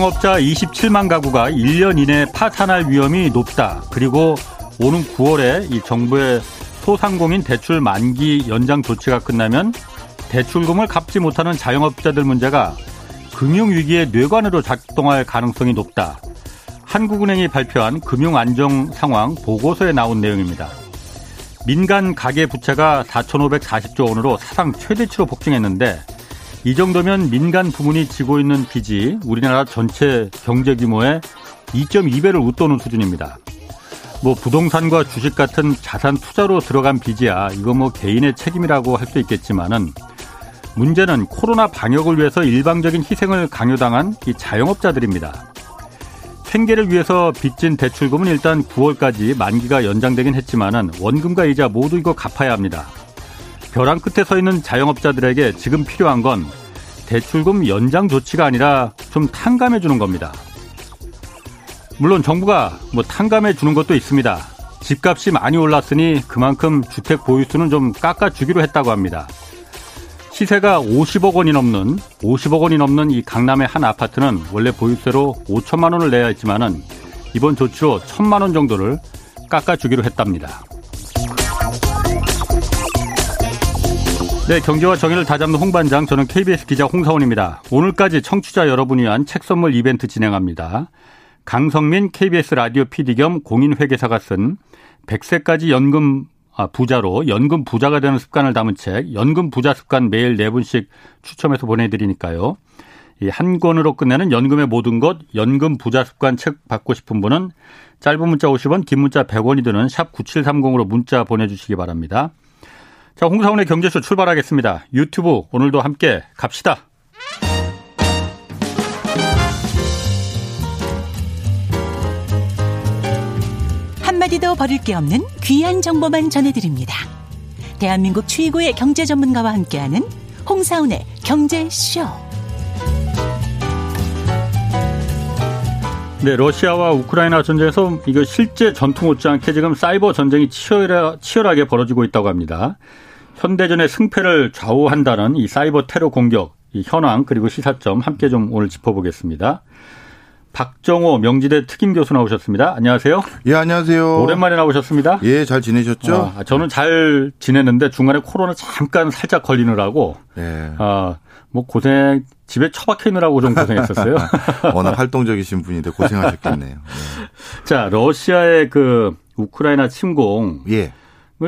자영업자 27만 가구가 1년 이내 파산할 위험이 높다. 그리고 오는 9월에 이 정부의 소상공인 대출 만기 연장 조치가 끝나면 대출금을 갚지 못하는 자영업자들 문제가 금융위기의 뇌관으로 작동할 가능성이 높다. 한국은행이 발표한 금융안정 상황 보고서에 나온 내용입니다. 민간 가계 부채가 4,540조 원으로 사상 최대치로 폭증했는데 이 정도면 민간 부문이 지고 있는 빚이 우리나라 전체 경제 규모의 2.2배를 웃도는 수준입니다. 뭐 부동산과 주식 같은 자산 투자로 들어간 빚이야 이거 뭐 개인의 책임이라고 할 수 있겠지만은 문제는 코로나 방역을 위해서 일방적인 희생을 강요당한 이 자영업자들입니다. 생계를 위해서 빚진 대출금은 일단 9월까지 만기가 연장되긴 했지만은 원금과 이자 모두 이거 갚아야 합니다. 벼랑 끝에 서 있는 자영업자들에게 지금 필요한 건 대출금 연장 조치가 아니라 좀 탕감해 주는 겁니다. 물론 정부가 뭐 탕감해 주는 것도 있습니다. 집값이 많이 올랐으니 그만큼 주택 보유수는 좀 깎아주기로 했다고 합니다. 시세가 50억 원이 넘는 50억 원이 넘는 이 강남의 한 아파트는 원래 보유세로 5천만 원을 내야 했지만은 이번 조치로 1천만 원 정도를 깎아주기로 했답니다. 네, 경제와 정의를 다잡는 홍반장, 저는 KBS 기자 홍사원입니다. 오늘까지 청취자 여러분이 위한 책 선물 이벤트 진행합니다. 강성민 KBS 라디오 PD 겸 공인회계사가 쓴 100세까지 연금 아, 부자로 연금 부자가 되는 습관을 담은 책 연금 부자 습관 매일 네 분씩 추첨해서 보내드리니까요. 이 한 권으로 끝내는 연금의 모든 것 연금 부자 습관 책 받고 싶은 분은 짧은 문자 50원 긴 문자 100원이 드는 샵 9730으로 문자 보내주시기 바랍니다. 자, 홍사원의 경제쇼 출발하겠습니다. 유튜브 오늘도 함께 갑시다. 한마디도 버릴 게 없는 귀한 정보만 전해드립니다. 대한민국 최고의 경제 전문가와 함께하는 홍사운의 경제쇼. 네, 러시아와 우크라이나 전쟁에서 이거 실제 전투 못지않게 지금 사이버 전쟁이 치열하, 치열하게 벌어지고 있다고 합니다. 현대전의 승패를 좌우한다는 이 사이버 테러 공격, 이 현황 그리고 시사점 함께 좀 오늘 짚어보겠습니다. 박정호 명지대 특임 교수 나오셨습니다. 안녕하세요. 예, 안녕하세요. 오랜만에 나오셨습니다. 예, 잘 지내셨죠? 아, 저는 잘 지냈는데 중간에 코로나 잠깐 살짝 걸리느라고. 예. 아, 뭐 고생 집에 처박혀 있느라고 좀 고생했었어요. 워낙 활동적이신 분인데 고생하셨겠네요. 네. 자, 러시아의 그 우크라이나 침공. 예.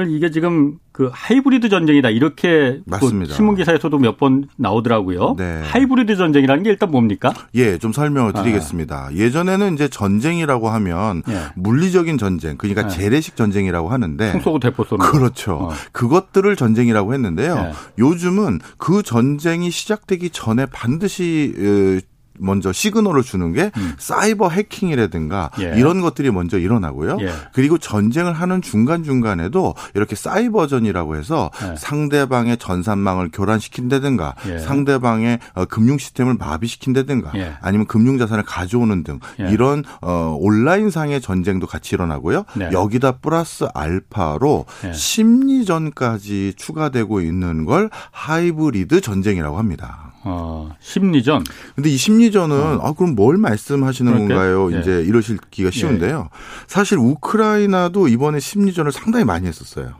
이게 지금 그 하이브리드 전쟁이다 이렇게 맞습니다. 신문 기사에서도 몇 번 나오더라고요. 네. 하이브리드 전쟁이라는 게 일단 뭡니까? 예, 좀 설명을 드리겠습니다. 아. 예전에는 이제 전쟁이라고 하면 예. 물리적인 전쟁, 그러니까 예. 재래식 전쟁이라고 하는데 총쏘고 대포 쏘는 그렇죠. 어. 그것들을 전쟁이라고 했는데요. 예. 요즘은 그 전쟁이 시작되기 전에 반드시 먼저 시그널을 주는 게 음. 사이버 해킹이라든가 예. 이런 것들이 먼저 일어나고요. 예. 그리고 전쟁을 하는 중간 중간에도 이렇게 사이버전이라고 해서 예. 상대방의 전산망을 교란시킨다든가 예. 상대방의 어, 금융 시스템을 마비시킨다든가 예. 아니면 금융 자산을 가져오는 등 예. 이런 어 온라인 상의 전쟁도 같이 일어나고요. 네. 여기다 플러스 알파로 심리전까지 추가되고 있는 걸 하이브리드 전쟁이라고 합니다. 어, 심리전. 근데 이 심리 전은 어. 아 그럼 뭘 말씀하시는 그럴게? 건가요? 예. 이제 이러실기가 쉬운데요. 예. 사실 우크라이나도 이번에 심리전을 상당히 많이 했었어요.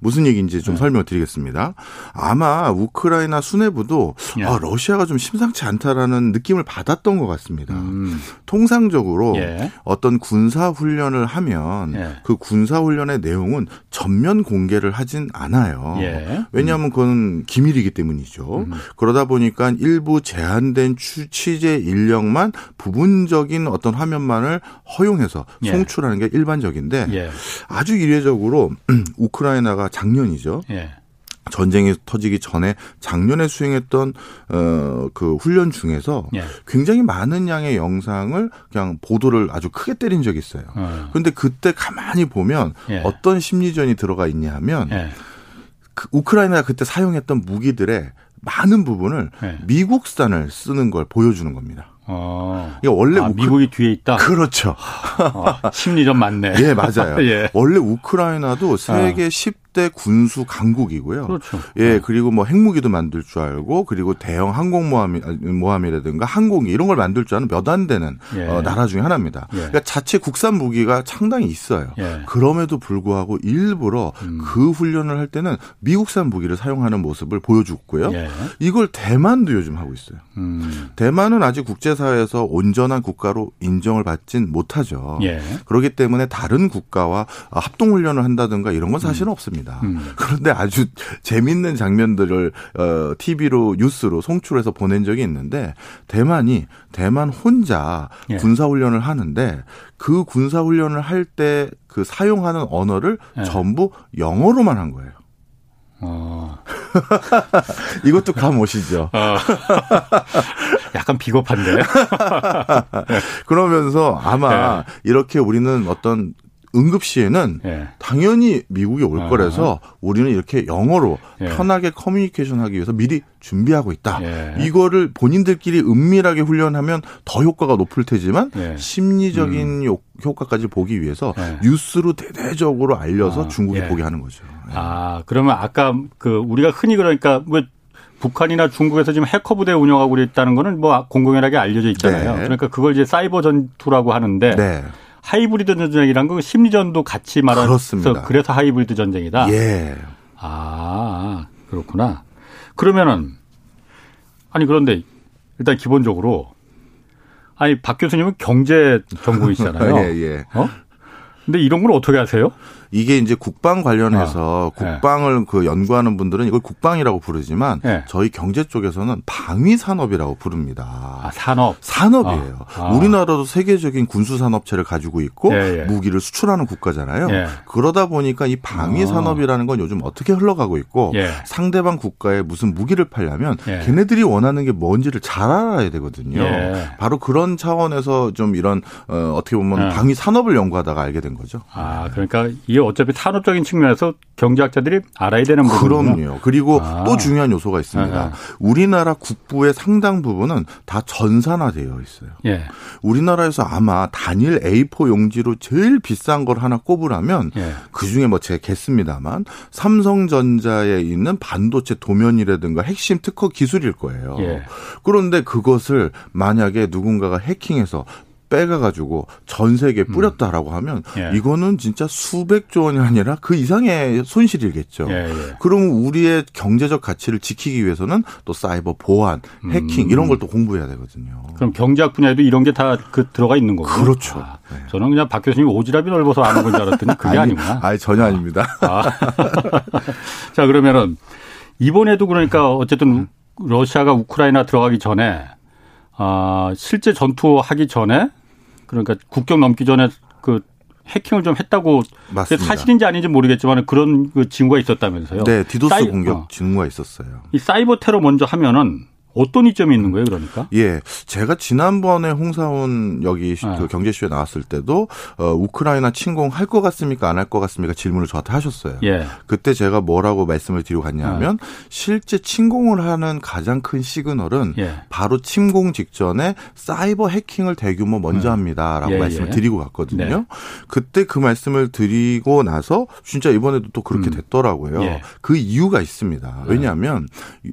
무슨 얘기인지 좀 네. 설명드리겠습니다. 아마 우크라이나 수뇌부도 예. 아, 러시아가 좀 심상치 않다라는 느낌을 받았던 것 같습니다. 음. 통상적으로 예. 어떤 군사 훈련을 하면 예. 그 군사 훈련의 내용은 전면 공개를 하진 않아요. 예. 왜냐하면 그건 기밀이기 때문이죠. 음. 그러다 보니까 일부 제한된 취재 인력만 부분적인 어떤 화면만을 허용해서 예. 송출하는 게 일반적인데 예. 아주 이례적으로 우크라이나가 작년이죠. 예. 전쟁이 터지기 전에 작년에 수행했던 어그 훈련 중에서 예. 굉장히 많은 양의 영상을 그냥 보도를 아주 크게 때린 적이 있어요. 어. 그런데 그때 가만히 보면 예. 어떤 심리전이 들어가 있냐 하면 예. 그 우크라이나가 그때 사용했던 무기들의 많은 부분을 예. 미국산을 쓰는 걸 보여주는 겁니다. 어. 이게 원래 아, 우크... 미국이 뒤에 있다. 그렇죠. 어, 심리전 맞네. 예, 맞아요. 예. 원래 우크라이나도 세계 어. 10 초대 군수 강국이고요. 그렇죠. 예, 그리고 뭐 핵무기도 만들 줄 알고 그리고 대형 항공모함이 모함이라든가 항공기 이런 걸 만들 줄 아는 몇 안 되는 예. 어, 나라 중에 하나입니다. 예. 그러니까 자체 국산 무기가 상당히 있어요. 예. 그럼에도 불구하고 일부러 음. 그 훈련을 할 때는 미국산 무기를 사용하는 모습을 보여줬고요. 예. 이걸 대만도 요즘 하고 있어요. 음. 대만은 아직 국제사회에서 온전한 국가로 인정을 받진 못하죠. 예. 그렇기 때문에 다른 국가와 합동 훈련을 한다든가 이런 건 사실은 음. 없습니다. 음. 그런데 아주 재밌는 장면들을 어, TV로 뉴스로 송출해서 보낸 적이 있는데 대만이 대만 혼자 예. 군사 훈련을 하는데 그 군사 훈련을 할 때 그 사용하는 언어를 예. 전부 영어로만 한 거예요. 어. 이것도 감 오시죠? 어. 약간 비겁한데. 그러면서 아마 네. 이렇게 우리는 어떤 응급 시에는 예. 당연히 미국이 올 아. 거라서 우리는 이렇게 영어로 예. 편하게 커뮤니케이션 하기 위해서 미리 준비하고 있다. 예. 이거를 본인들끼리 은밀하게 훈련하면 더 효과가 높을 테지만 예. 심리적인 음. 효과까지 보기 위해서 예. 뉴스로 대대적으로 알려서 아. 중국이 예. 보게 하는 거죠. 아, 그러면 아까 그 우리가 흔히 그러니까 뭐 북한이나 중국에서 지금 해커 부대 운영하고 있다는 거는 뭐 공공연하게 알려져 있잖아요. 네. 그러니까 그걸 이제 사이버 전투라고 하는데 네. 하이브리드 전쟁이란 건 심리전도 같이 말하서 그래서 하이브리드 전쟁이다. 예. 아 그렇구나. 그러면은 아니 그런데 일단 기본적으로 아니 박 교수님은 경제 전공이시잖아요. 예, 예. 어? 근데 이런 걸 어떻게 하세요? 이게 이제 국방 관련해서 아, 국방을 네. 그 연구하는 분들은 이걸 국방이라고 부르지만 네. 저희 경제 쪽에서는 방위 산업이라고 부릅니다. 아, 산업. 산업이에요. 아, 아. 우리나라도 세계적인 군수 산업체를 가지고 있고 예, 예. 무기를 수출하는 국가잖아요. 예. 그러다 보니까 이 방위 어. 산업이라는 건 요즘 어떻게 흘러가고 있고 예. 상대방 국가에 무슨 무기를 팔려면 예. 걔네들이 원하는 게 뭔지를 잘 알아야 되거든요. 예. 바로 그런 차원에서 좀 이런 어, 어떻게 보면 방위 산업을 연구하다가 알게 된 거죠. 아, 그러니까 이 어차피 산업적인 측면에서 경제학자들이 알아야 되는 부분이요. 그럼요. 그리고 아. 또 중요한 요소가 있습니다. 아. 우리나라 국부의 상당 부분은 다 전산화되어 있어요. 예. 우리나라에서 아마 단일 A4 용지로 제일 비싼 걸 하나 꼽으라면 예. 그 중에 뭐제 겠습니다만 삼성전자에 있는 반도체 도면이라든가 핵심 특허 기술일 거예요. 예. 그런데 그것을 만약에 누군가가 해킹해서 빼가가지고 전 세계에 음. 뿌렸다라고 하면 예. 이거는 진짜 수백조 원이 아니라 그 이상의 손실이겠죠. 예, 예. 그러면 우리의 경제적 가치를 지키기 위해서는 또 사이버 보안, 해킹 음. 이런 걸 또 공부해야 되거든요. 그럼 경제학 분야에도 이런 게 다 그 들어가 있는 거고 그렇죠. 아, 네. 저는 그냥 박 교수님 오지랖이 넓어서 아는 건 줄 알았더니 그게 아니, 구나 아니 전혀 아닙니다. 아. 자 그러면은 이번에도 그러니까 어쨌든 러시아가 우크라이나 들어가기 전에 아, 실제 전투하기 전에 그러니까 국경 넘기 전에 그 해킹을 좀 했다고 맞습니다. 사실인지 아닌지 모르겠지만 그런 그 징후가 있었다면서요. 네, 디도스 사이, 공격 어. 징후가 있었어요. 이 사이버 테러 먼저 하면은 어떤 이점이 있는 거예요, 그러니까? 예. 제가 지난번에 홍사훈 여기 네. 그 경제쇼에 나왔을 때도 어, 우크라이나 침공할 것 같습니까? 안 할 것 같습니까? 질문을 저한테 하셨어요. 예. 그때 제가 뭐라고 말씀을 드리고 갔냐면 네. 실제 침공을 하는 가장 큰 시그널은 예. 바로 침공 직전에 사이버 해킹을 대규모 먼저 네. 합니다라고 예, 말씀을 예. 드리고 갔거든요. 네. 그때 그 말씀을 드리고 나서 진짜 이번에도 또 그렇게 음. 됐더라고요. 예. 그 이유가 있습니다. 왜냐하면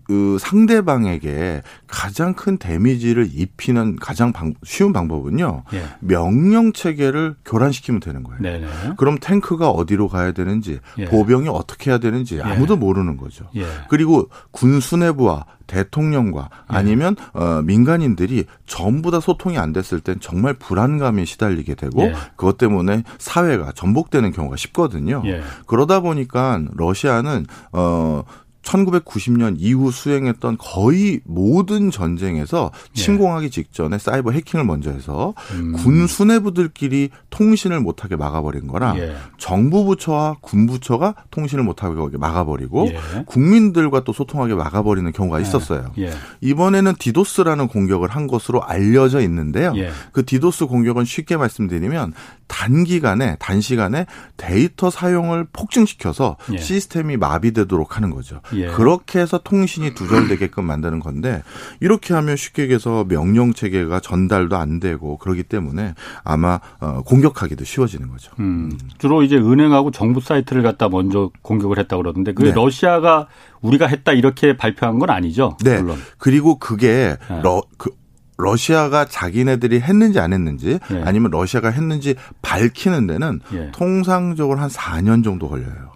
그 상대방에게 가장 큰 데미지를 입히는 가장 방, 쉬운 방법은요. 예. 명령 체계를 교란시키면 되는 거예요. 네네. 그럼 탱크가 어디로 가야 되는지, 예. 보병이 어떻게 해야 되는지 예. 아무도 예. 모르는 거죠. 예. 그리고 군 수뇌부와 대통령과 예. 아니면 어, 민간인들이 전부 다 소통이 안 됐을 땐 정말 불안감에 시달리게 되고 그것 때문에 사회가 전복되는 경우가 쉽거든요. 그러다 보니까 러시아는 어 1990년 이후 수행했던 거의 모든 전쟁에서 예. 침공하기 직전에 사이버 해킹을 먼저 해서 음. 군 수뇌부들끼리 통신을 못하게 막아버린 거라 예. 정부 부처와 군 부처가 통신을 못하게 막아버리고 예. 국민들과 또 소통하게 막아버리는 경우가 예. 있었어요. 예. 이번에는 디도스라는 공격을 한 것으로 알려져 있는데요. 예. 그 디도스 공격은 쉽게 말씀드리면 단기간에 단시간에 데이터 사용을 폭증시켜서 시스템이 마비되도록 하는 거죠. 예. 그렇게 해서 통신이 두절되게끔 만드는 건데 이렇게 하면 쉽게 얘기해서 명령 체계가 전달도 안 되고 그러기 때문에 아마 어, 공격하기도 쉬워지는 거죠. 음. 주로 이제 은행하고 정부 사이트를 갖다 먼저 공격을 했다고 그러는데 그 네. 러시아가 우리가 했다 이렇게 발표한 건 아니죠. 네. 물론. 그리고 그게 네. 러, 그 러시아가 자기네들이 했는지 안 했는지 예. 아니면 러시아가 했는지 밝히는 데는 예. 통상적으로 한 4년 정도 걸려요.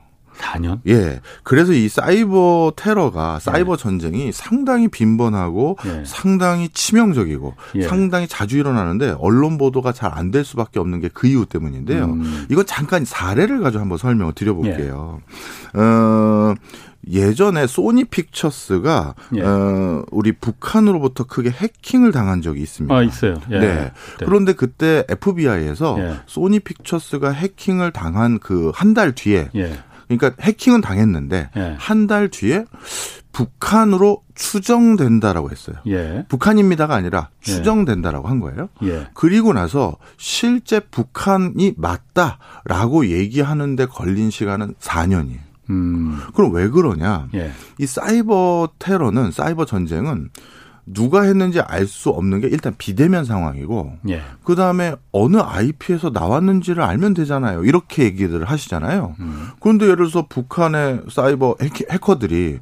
4년? 예. 그래서 이 사이버 테러가 사이버 예. 전쟁이 상당히 빈번하고 예. 상당히 치명적이고 예. 상당히 자주 일어나는데 언론 보도가 잘 안 될 수밖에 없는 게 그 이유 때문인데요. 음. 이건 잠깐 사례를 가지고 한번 설명을 드려볼게요. 예. 어, 예전에 소니 픽처스가 예. 어, 우리 북한으로부터 크게 해킹을 당한 적이 있습니다. 아, 있어요. 예. 네. 네. 그런데 그때 FBI에서 예. 소니 픽처스가 해킹을 당한 그 한 달 뒤에 예. 그러니까 해킹은 당했는데 예. 한달 뒤에 북한으로 추정된다라고 했어요. 예. 북한입니다가 아니라 추정된다라고 한 거예요. 그리고 나서 실제 북한이 맞다라고 얘기하는데 걸린 시간은 4년이에요. 음. 그럼 왜 그러냐? 예. 이 사이버 테러는 사이버 전쟁은 누가 했는지 알 수 없는 게 일단 비대면 상황이고 예. 그 다음에 어느 IP에서 나왔는지를 알면 되잖아요. 이렇게 얘기를 하시잖아요. 음. 그런데 예를 들어서 북한의 사이버 해커들이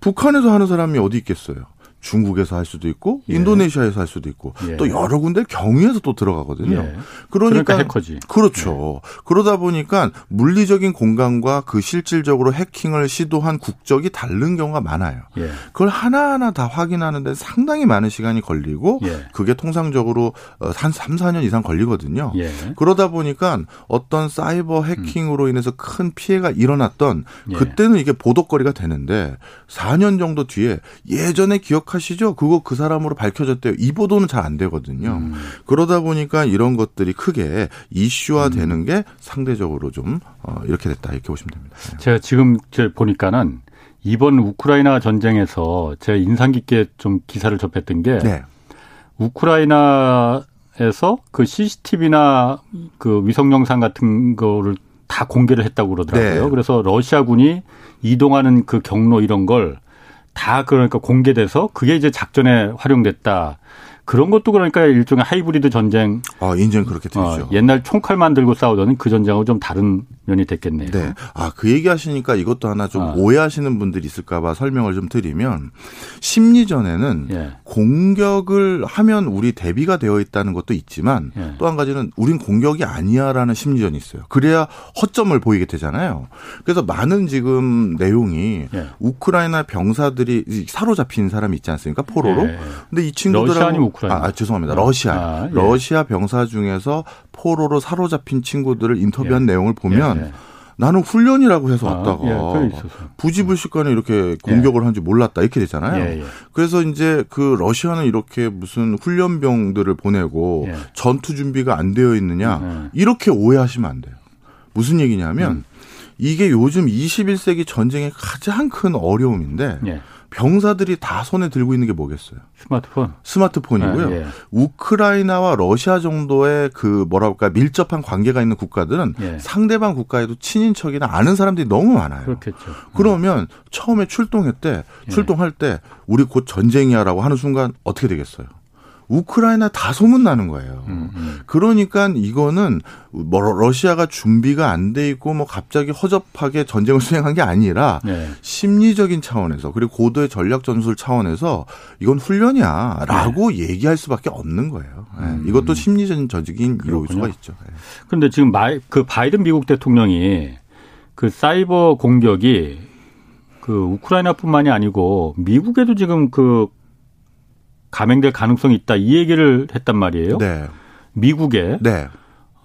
북한에서 하는 사람이 어디 있겠어요? 중국에서 할 수도 있고 예. 인도네시아에서 할 수도 있고 예. 또 여러 군데 경유해서 또 들어가거든요. 예. 그러니까, 그러니까, 해커지. 그렇죠. 예. 그러다 보니까 물리적인 공간과 그 실질적으로 해킹을 시도한 국적이 다른 경우가 많아요. 예. 그걸 하나하나 다 확인하는데 상당히 많은 시간이 걸리고 예. 그게 통상적으로 어, 한 3, 4년 이상 걸리거든요. 그러다 보니까 어떤 사이버 해킹으로 인해서 큰 피해가 일어났던 그때는 이게 보도거리가 되는데 4년 정도 뒤에 예전에 기억 기억하시죠? 그거 그 사람으로 밝혀졌대요. 이 보도는 잘 안 되거든요. 음. 그러다 보니까 이런 것들이 크게 이슈화되는 음. 게 상대적으로 좀 어, 이렇게 됐다 이렇게 보시면 됩니다. 네. 제가 지금 보니까는 이번 우크라이나 전쟁에서 제가 인상 깊게 좀 기사를 접했던 게 네. 우크라이나에서 그 CCTV나 그 위성 영상 같은 거를 다 공개를 했다고 그러더라고요. 네. 그래서 러시아군이 이동하는 그 경로 이런 걸 다 그러니까 공개돼서 그게 이제 작전에 활용됐다. 그런 것도 그러니까 일종의 하이브리드 전쟁. 아, 인정 그렇게 되죠. 어, 옛날 총칼만 들고 싸우던 그 전쟁하고 좀 다른 면이 됐겠네요. 네. 아, 그 얘기 하시니까 이것도 하나 좀 어. 오해하시는 분들이 있을까봐 설명을 좀 드리면 심리전에는 예. 공격을 하면 우리 대비가 되어 있다는 것도 있지만 예. 또한 가지는 우린 공격이 아니야 라는 심리전이 있어요. 그래야 허점을 보이게 되잖아요. 그래서 많은 지금 내용이 예. 우크라이나 병사들이 사로잡힌 사람이 있지 않습니까? 포로로. 예. 근데 이 친구들하고 우크라이나. 아, 아 죄송합니다. 러시아. 아, 예. 러시아 병사 중에서 포로로 사로잡힌 친구들을 인터뷰한 예. 내용을 보면 예, 예. 나는 훈련이라고 해서 아, 왔다가 아, 부지불식간에 이렇게 공격을 한지 몰랐다. 이렇게 되잖아요. 그래서 이제 그 러시아는 이렇게 무슨 훈련병들을 보내고 전투 준비가 안 되어 있느냐? 이렇게 오해하시면 안 돼요. 무슨 얘기냐면 음. 이게 요즘 21세기 전쟁의 가장 큰 어려움인데 병사들이 다 손에 들고 있는 게 뭐겠어요? 스마트폰. 스마트폰이고요. 아, 예. 우크라이나와 러시아 정도의 그 뭐랄까 밀접한 관계가 있는 국가들은 예. 상대방 국가에도 친인척이나 아는 사람들이 너무 많아요. 그렇겠죠. 그러면 처음에 출동했대, 예. 출동할 때 우리 곧 전쟁이야라고 하는 순간 어떻게 되겠어요? 우크라이나 다 소문 나는 거예요. 음, 음. 그러니까 이거는 뭐 러시아가 준비가 안 돼 있고 뭐 갑자기 허접하게 전쟁을 수행한 게 아니라 네. 심리적인 차원에서 그리고 고도의 전략 전술 차원에서 이건 훈련이야라고 네. 얘기할 수밖에 없는 거예요. 네. 음. 이것도 심리적인 저직인 요소가 있죠. 그런데 네. 지금 마이, 그 바이든 미국 대통령이 그 사이버 공격이 그 우크라이나뿐만이 아니고 미국에도 지금 그 감행될 가능성이 있다 이 얘기를 했단 말이에요. 네. 미국에 네.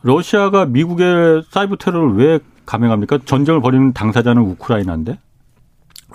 러시아가 미국의 사이버 테러를 왜 감행합니까? 전쟁을 벌이는 당사자는 우크라이나인데?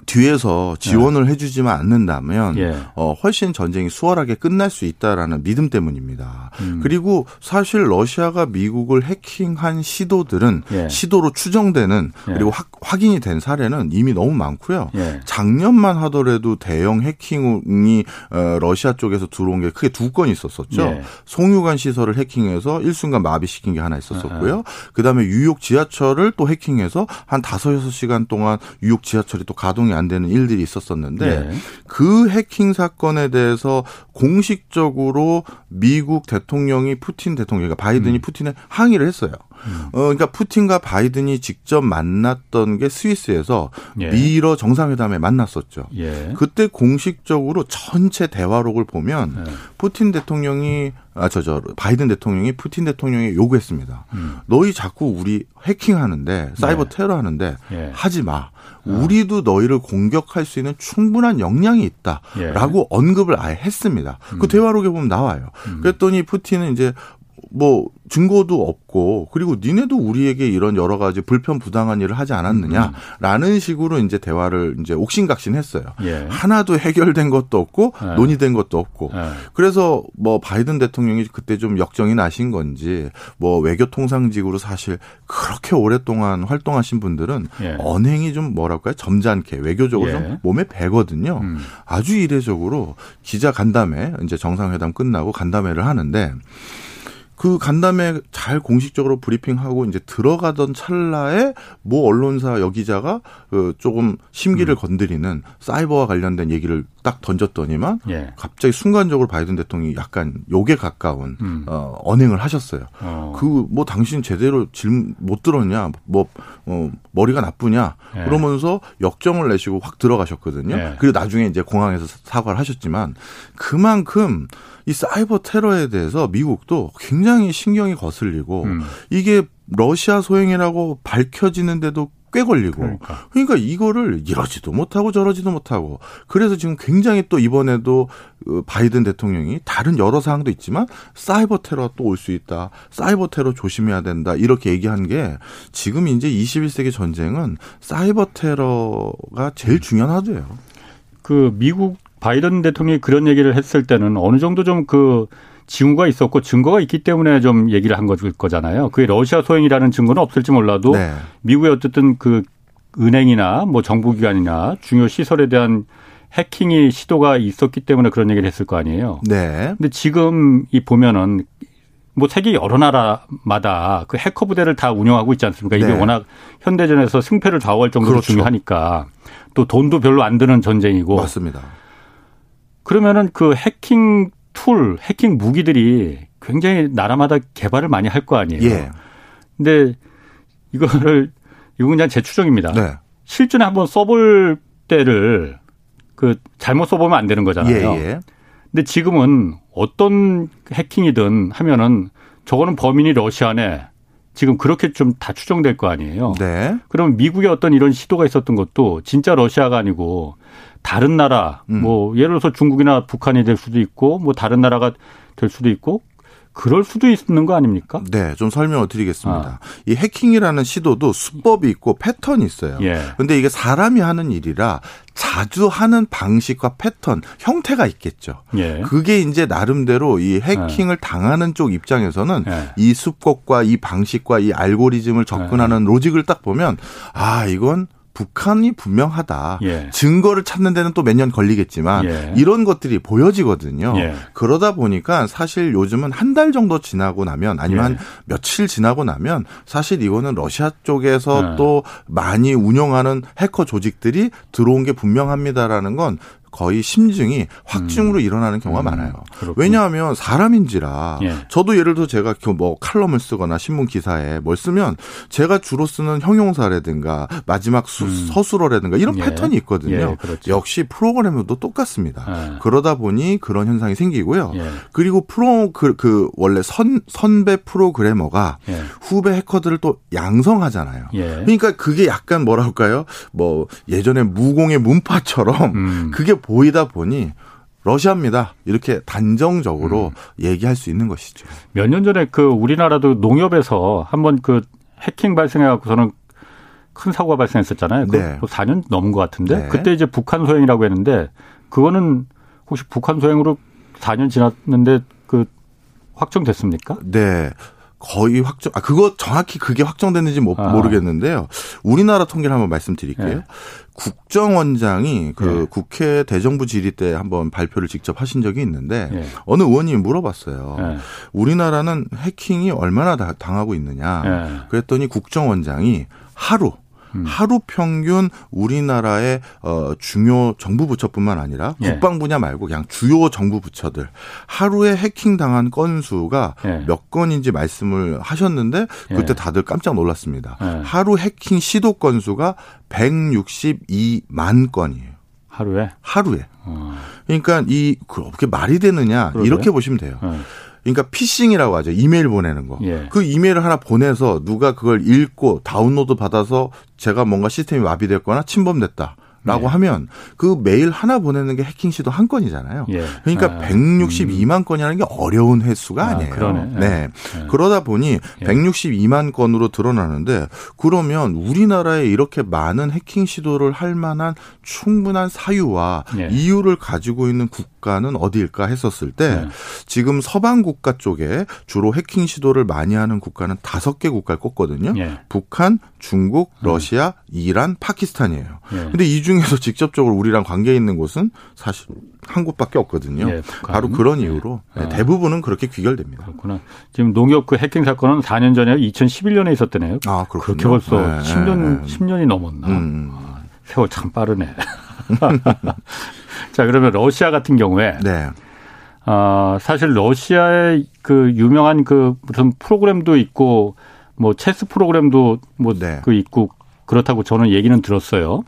뒤에서 지원을 네. 해주지만 않는다면 예. 어, 훨씬 전쟁이 수월하게 끝날 수 있다라는 믿음 때문입니다. 음. 그리고 사실 러시아가 미국을 해킹한 시도들은 예. 시도로 추정되는 예. 그리고 확, 확인이 된 사례는 이미 너무 많고요. 예. 작년만 하더라도 대형 해킹이 어, 러시아 쪽에서 들어온 게 크게 두 건 있었었죠. 예. 송유관 시설을 해킹해서 일순간 마비시킨 게 하나 있었었고요. 아, 아. 그다음에 뉴욕 지하철을 또 해킹해서 한 다섯 여섯 시간 동안 뉴욕 지하철이 또 가동이 예상이 안 되는 일들이 있었었는데 예. 그 해킹 사건에 대해서 공식적으로 미국 대통령이 푸틴 대통령, 그러니까 바이든이 음. 푸틴에 항의를 했어요. 음. 어, 그러니까 푸틴과 바이든이 직접 만났던 게 스위스에서 예. 미러 정상회담에 만났었죠. 예. 그때 공식적으로 전체 대화록을 보면 예. 푸틴 대통령이 아, 저, 저, 바이든 대통령이 푸틴 대통령이 요구했습니다. 음. 너희 자꾸 우리 해킹하는데, 사이버 네. 테러 하는데, 예. 하지 마. 우리도 너희를 공격할 수 있는 충분한 역량이 있다. 라고 예. 언급을 아예 했습니다. 그 음. 그 대화록에 보면 나와요. 음. 그랬더니 푸틴은 이제 뭐 증거도 없고 그리고 니네도 우리에게 이런 여러 가지 불편 부당한 일을 하지 않았느냐라는 음. 식으로 이제 대화를 이제 옥신각신했어요. 예. 하나도 해결된 것도 없고 예. 논의된 것도 없고 예. 그래서 뭐 바이든 대통령이 그때 좀 역정이 나신 건지 뭐 외교통상직으로 사실 그렇게 오랫동안 활동하신 분들은 예. 언행이 좀 뭐랄까요 점잖게 외교적으로 좀 예. 몸에 배거든요. 음. 아주 이례적으로 기자 간담회 이제 정상회담 끝나고 간담회를 하는데. 그 간담회 잘 공식적으로 브리핑하고 이제 들어가던 찰나에 모 언론사 여기자가 그 조금 심기를 음. 건드리는 사이버와 관련된 얘기를 딱 던졌더니만 예. 갑자기 순간적으로 바이든 대통령이 약간 욕에 가까운 음. 어, 언행을 하셨어요. 어. 그뭐 당신 제대로 질문 못 들었냐, 뭐 어, 머리가 나쁘냐 예. 그러면서 역정을 내시고 확 들어가셨거든요. 예. 그리고 나중에 이제 공항에서 사과를 하셨지만 그만큼 이 사이버 테러에 대해서 미국도 굉장히 신경이 거슬리고 음. 이게 러시아 소행이라고 밝혀지는데도 꽤 걸리고 그러니까. 그러니까. 이거를 이러지도 못하고 저러지도 못하고 그래서 지금 굉장히 또 이번에도 그 바이든 대통령이 다른 여러 사항도 있지만 사이버 테러 또 올 수 있다 사이버 테러 조심해야 된다 이렇게 얘기한 게 지금 이제 21세기 전쟁은 사이버 테러가 제일 음. 중요하대요. 그 미국 바이든 대통령이 그런 얘기를 했을 때는 어느 정도 좀 그 징후가 있었고 증거가 있기 때문에 좀 얘기를 한 거잖아요. 그게 러시아 소행이라는 증거는 없을지 몰라도 네. 미국의 어쨌든 그 은행이나 뭐 정부기관이나 중요 시설에 대한 해킹이 시도가 있었기 때문에 그런 얘기를 했을 거 아니에요. 네. 근데 지금 이 보면은 뭐 세계 여러 나라마다 그 해커 부대를 다 운영하고 있지 않습니까? 이게 네. 워낙 현대전에서 승패를 좌우할 정도로 그렇죠. 중요하니까 또 돈도 별로 안 드는 전쟁이고. 맞습니다. 그러면은 그 해킹 툴, 해킹 무기들이 굉장히 나라마다 개발을 많이 할 거 아니에요. 예. 근데 이거를 이건 그냥 제 추정입니다. 네. 실전에 한번 써볼 때를 그 잘못 써보면 안 되는 거잖아요. 예, 예. 근데 지금은 어떤 해킹이든 하면은 저거는 범인이 러시아네. 지금 그렇게 좀 다 추정될 거 아니에요. 네. 그럼 미국의 어떤 이런 시도가 있었던 것도 진짜 러시아가 아니고 다른 나라, 음. 뭐 예를 들어서 중국이나 북한이 될 수도 있고 뭐 다른 나라가 될 수도 있고 그럴 수도 있는 거 아닙니까? 네, 좀 설명을 드리겠습니다. 아. 이 해킹이라는 시도도 수법이 있고 패턴이 있어요. 예. 근데 이게 사람이 하는 일이라 자주 하는 방식과 패턴, 형태가 있겠죠. 예. 그게 이제 나름대로 이 해킹을 예. 당하는 쪽 입장에서는 예. 이 수법과 이 방식과 이 알고리즘을 접근하는 예. 로직을 딱 보면 아, 이건 북한이 분명하다. 예. 증거를 찾는 데는 또 몇 년 걸리겠지만 예. 이런 것들이 보여지거든요. 예. 그러다 보니까 사실 요즘은 한 달 정도 지나고 나면 아니면 예. 며칠 지나고 나면 사실 이거는 러시아 쪽에서 예. 또 많이 운영하는 해커 조직들이 들어온 게 분명합니다라는 건 거의 심증이 확증으로 음. 일어나는 경우가 음. 많아요. 그렇군. 왜냐하면 사람인지라 예. 저도 예를 들어 제가 뭐 칼럼을 쓰거나 신문 기사에 뭘 쓰면 제가 주로 쓰는 형용사라든가 마지막 수, 음. 서술어라든가 이런 예. 패턴이 있거든요. 예, 그렇죠. 역시 프로그램도 똑같습니다. 예. 그러다 보니 그런 현상이 생기고요. 예. 그리고 프로 그, 그 원래 선 선배 프로그래머가 예. 후배 해커들을 또 양성하잖아요. 그러니까 그게 약간 뭐랄까요? 뭐 예전에 무공의 문파처럼 음. 그게 보이다 보니 러시아입니다. 이렇게 단정적으로 음. 얘기할 수 있는 것이죠. 몇 년 전에 그 우리나라도 농협에서 한번 그 해킹 발생해 갖고서는 큰 사고가 발생했었잖아요. 그 네. 4년 넘은 것 같은데 네. 그때 이제 북한 소행이라고 했는데 그거는 혹시 북한 소행으로 4년 지났는데 그 확정됐습니까? 네. 거의 확정, 아, 그거 정확히 그게 확정됐는지 뭐, 아. 모르겠는데요. 우리나라 통계를 한번 말씀드릴게요. 네. 국정원장이 그 네. 국회 대정부 질의 때 한번 발표를 직접 하신 적이 있는데 네. 어느 의원님이 물어봤어요. 네. 우리나라는 해킹이 얼마나 당하고 있느냐. 그랬더니 국정원장이 하루 음. 하루 평균 우리나라의 어 중요 정부 부처뿐만 아니라 예. 국방 분야 말고 그냥 주요 정부 부처들 하루에 해킹 당한 건수가 예. 몇 건인지 말씀을 하셨는데 그때 예. 다들 깜짝 놀랐습니다. 예. 하루 해킹 시도 건수가 162만 건이에요. 하루에? 하루에. 어. 그러니까 이 그렇게 말이 되느냐 그러게? 이렇게 보시면 돼요. 어. 그러니까 피싱이라고 하죠. 이메일 보내는 거. 예. 그 이메일을 하나 보내서 누가 그걸 읽고 다운로드 받아서 제가 뭔가 시스템이 마비됐거나 침범됐다. 라고 예. 하면 그 메일 하나 보내는 게 해킹 시도 한 건이잖아요. 예. 그러니까 아, 162만 음. 건이라는 게 어려운 횟수가 아, 니에요 아, 네. 예. 그러다 보니 162만 예. 건으로 드러나는데 그러면 우리나라에 이렇게 많은 해킹 시도를 할 만한 충분한 사유와 예. 이유를 가지고 있는 국가는 어디일까 했었을 때 예. 지금 서방 국가 쪽에 주로 해킹 시도를 많이 하는 국가는 다섯 개 국가를 꼽거든요. 북한, 중국, 음. 러시아, 이란, 파키스탄이에요. 근데 이중 에서 직접적으로 우리랑 관계 있는 곳은 사실 한 곳밖에 없거든요. 예, 바로 그런 이유로 네. 대부분은 그렇게 귀결됩니다. 그렇구나. 지금 농협 그 해킹 사건은 4년 전에 2011년에 있었대네요. 아, 그렇군요. 그렇게 벌써 네, 10년 10년이 넘었나. 음. 아, 세월 참 빠르네. 자, 그러면 러시아 같은 경우에 네. 어, 사실 러시아의 그 유명한 그 무슨 프로그램도 있고 뭐 체스 프로그램도 뭐그 네. 그 있고 그렇다고 저는 얘기는 들었어요.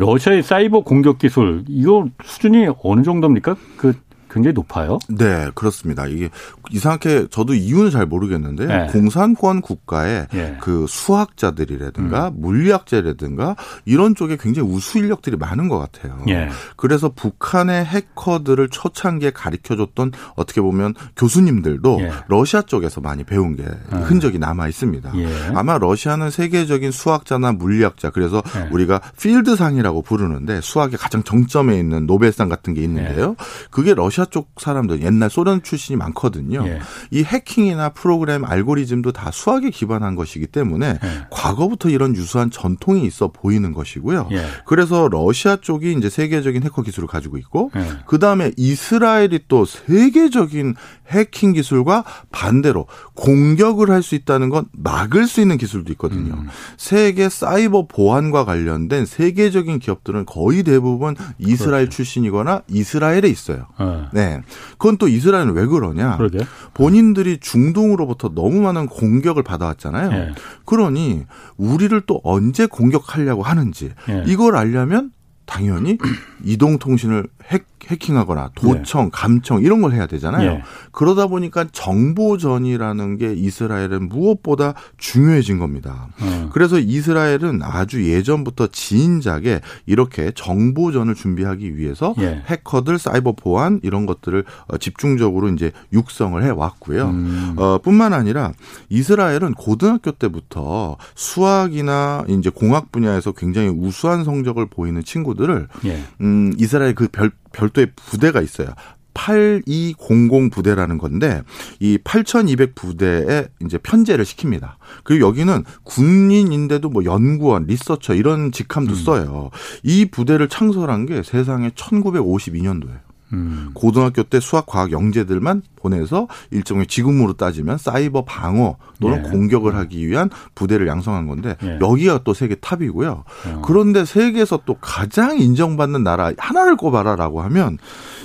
러시아의 사이버 공격 기술 이거 수준이 어느 정도입니까? 그 굉장히 높아요. 네, 그렇습니다. 이게 이상하게 저도 이유는 잘 모르겠는데 네. 공산권 국가의 네. 그 수학자들이라든가 음. 물리학자라든가 이런 쪽에 굉장히 우수 인력들이 많은 것 같아요. 네. 그래서 북한의 해커들을 초창기에 가르쳐줬던 어떻게 보면 교수님들도 예. 러시아 쪽에서 많이 배운 게 아. 흔적이 남아 있습니다. 예. 아마 러시아는 세계적인 수학자나 물리학자 그래서 예. 우리가 필드상이라고 부르는데 수학의 가장 정점에 있는 노벨상 같은 게 있는데요. 그게 러시아 러시아 쪽 사람들 옛날 소련 출신이 많거든요. 예. 이 해킹이나 프로그램 알고리즘도 다 수학에 기반한 것이기 때문에 예. 과거부터 이런 유수한 전통이 있어 보이는 것이고요. 예. 그래서 러시아 쪽이 이제 세계적인 해커 기술을 가지고 있고 예. 그 다음에 이스라엘이 또 세계적인 해킹 기술과 반대로 공격을 할 수 있다는 건 막을 수 있는 기술도 있거든요. 음. 세계 사이버 보안과 관련된 세계적인 기업들은 거의 대부분 이스라엘 그렇죠. 출신이거나 이스라엘에 있어요. 네. 네. 그건 또 이스라엘은 왜 그러냐? 그러게. 본인들이 중동으로부터 너무 많은 공격을 받아왔잖아요. 네. 그러니 우리를 또 언제 공격하려고 하는지 네. 이걸 알려면 당연히 이동통신을 핵 해킹하거나 도청, 네. 감청 이런 걸 해야 되잖아요. 네. 그러다 보니까 정보전이라는 게 이스라엘은 무엇보다 중요해진 겁니다. 음. 그래서 이스라엘은 아주 예전부터 지인작에 이렇게 정보전을 준비하기 위해서 예. 해커들, 사이버 보안 이런 것들을 어, 집중적으로 이제 육성을 해 왔고요. 음. 어, 뿐만 아니라 이스라엘은 고등학교 때부터 수학이나 이제 공학 분야에서 굉장히 우수한 성적을 보이는 친구들을 예. 음, 이스라엘 그 별, 별도의 부대가 있어요. 8200 부대라는 건데 이 8200 부대에 이제 편제를 시킵니다. 그리고 여기는 군인인데도 뭐 연구원, 리서처 이런 직함도 음. 써요. 이 부대를 창설한 게 세상에 1952년도예요. 음. 고등학교 때 수학, 과학, 영재들만 보내서 일종의 지금으로 따지면 사이버 방어 또는 예. 공격을 하기 위한 부대를 양성한 건데 예. 여기가 또 세계 탑이고요. 어. 그런데 세계에서 또 가장 인정받는 나라 하나를 꼽아라라고 하면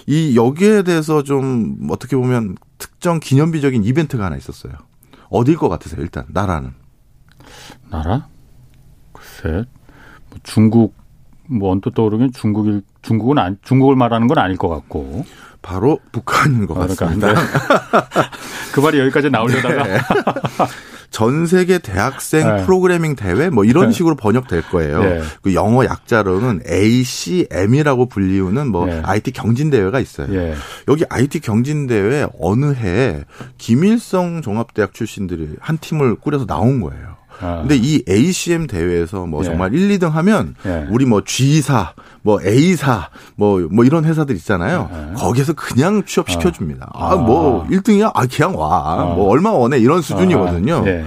이 여기에 대해서 좀 어떻게 보면 특정 기념비적인 이벤트가 하나 있었어요. 어딜 것 같으세요? 일단 나라는 나라? 글쎄, 뭐 중국 뭐 언뜻 떠오르긴 중국일 중국은 안, 중국을 말하는 건 아닐 것 같고 바로 북한인 것 아, 같습니다. 그 말이 여기까지 나오려다가 네. 전 세계 대학생 네. 프로그래밍 대회 뭐 이런 네. 식으로 번역될 거예요. 네. 그 영어 약자로는 ACM이라고 불리우는 뭐 IT 네. 경진 대회가 있어요. 예. 여기 IT 경진 대회 어느 해에 김일성 종합대학 출신들이 한 팀을 꾸려서 나온 거예요. 아. 근데 이 ACM 대회에서 뭐 예. 정말 1, 2등 하면 예. 우리 뭐 G사, 뭐 A사, 뭐, 뭐 이런 회사들 있잖아요. 예. 거기에서 그냥 취업시켜 줍니다. 아, 아, 뭐 1등이야? 아, 그냥 와. 아. 뭐 얼마 원해? 이런 수준이거든요. 아. 예.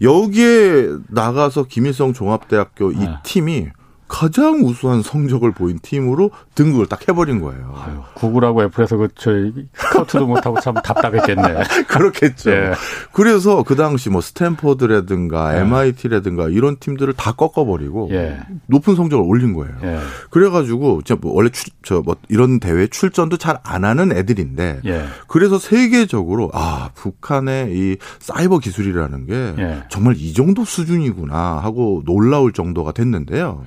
여기에 나가서 김일성 종합대학교 이 아. 팀이 가장 우수한 성적을 보인 팀으로 등극을 딱 해버린 거예요. 아유, 구글하고 애플에서 그 저희 스카우트도 못하고 참 답답했겠네. 그렇겠죠. 예. 그래서 그 당시 뭐 스탠퍼드라든가 예. MIT라든가 이런 팀들을 다 꺾어버리고 예. 높은 성적을 올린 거예요. 예. 그래가지고 뭐 원래 저뭐 이런 대회 출전도 잘 안 하는 애들인데 예. 그래서 세계적으로 아 북한의 이 사이버 기술이라는 게 예. 정말 이 정도 수준이구나 하고 놀라울 정도가 됐는데요.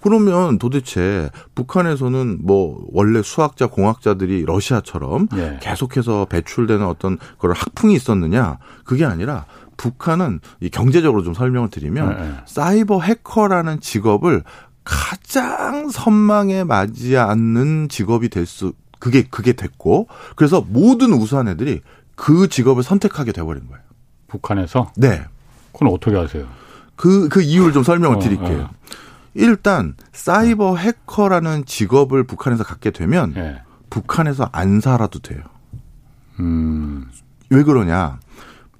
그러면 도대체 북한에서는 뭐 원래 수학자 공학자들이 러시아처럼 예. 계속해서 배출되는 어떤 그런 학풍이 있었느냐 그게 아니라 북한은 이 경제적으로 좀 설명을 드리면 예. 사이버 해커라는 직업을 가장 선망에 맞지 않는 직업이 될 수 그게 그게 됐고 그래서 모든 우수한 애들이 그 직업을 선택하게 돼버린 거예요. 북한에서? 네. 그건 어떻게 하세요? 그, 그 이유를 좀 설명을 어, 드릴게요. 어. 일단 사이버 해커라는 직업을 북한에서 갖게 되면 네. 북한에서 안 살아도 돼요. 음. 왜 그러냐?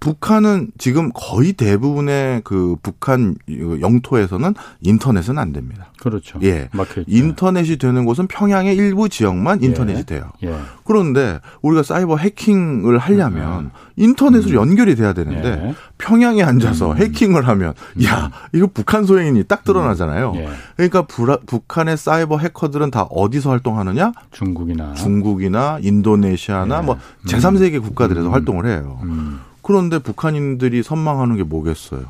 북한은 지금 거의 대부분의 그 북한 영토에서는 인터넷은 안 됩니다. 그렇죠. 예. 막혀있죠. 인터넷이 되는 곳은 평양의 일부 지역만 인터넷이 예. 돼요. 예. 그런데 우리가 사이버 해킹을 하려면 음. 인터넷으로 음. 연결이 돼야 되는데 예. 평양에 앉아서 음. 해킹을 하면 음. 야 이거 북한 소행인이 딱 드러나잖아요. 음. 예. 그러니까 부라, 북한의 사이버 해커들은 다 어디서 활동하느냐? 중국이나 중국이나 인도네시아나 예. 뭐 제3세계 국가들에서 활동을 해요. 그런데 북한인들이 선망하는 게 뭐겠어요?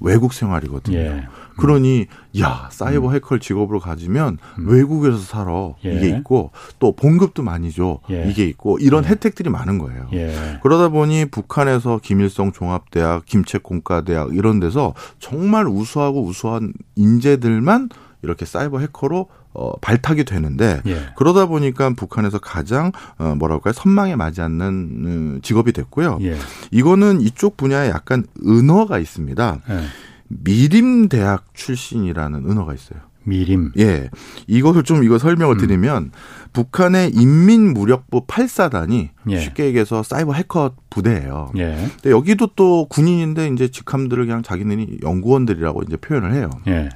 외국 생활이거든요. 예. 그러니 야 사이버 음. 해커를 직업으로 가지면 음. 외국에서 살아 예. 이게 있고 또 봉급도 많이 줘 예. 이게 있고 이런 예. 혜택들이 많은 거예요. 예. 그러다 보니 북한에서 김일성 종합대학, 김책공과대학 이런 데서 정말 우수하고 우수한 인재들만 이렇게 사이버 해커로 어, 발탁이 되는데 예. 그러다 보니까 북한에서 가장 어, 뭐랄까요 선망에 맞지 않는 음, 직업이 됐고요. 예. 이거는 이쪽 분야에 약간 은어가 있습니다. 예. 미림 대학 출신이라는 은어가 있어요. 미림. 예. 이것을 좀 이거 설명을 음. 드리면 북한의 인민무력부 8사단이 예. 쉽게 얘기해서 사이버 해커 부대예요. 예. 근데 여기도 또 군인인데 이제 직함들을 그냥 자기네는 연구원들이라고 이제 표현을 해요. 예.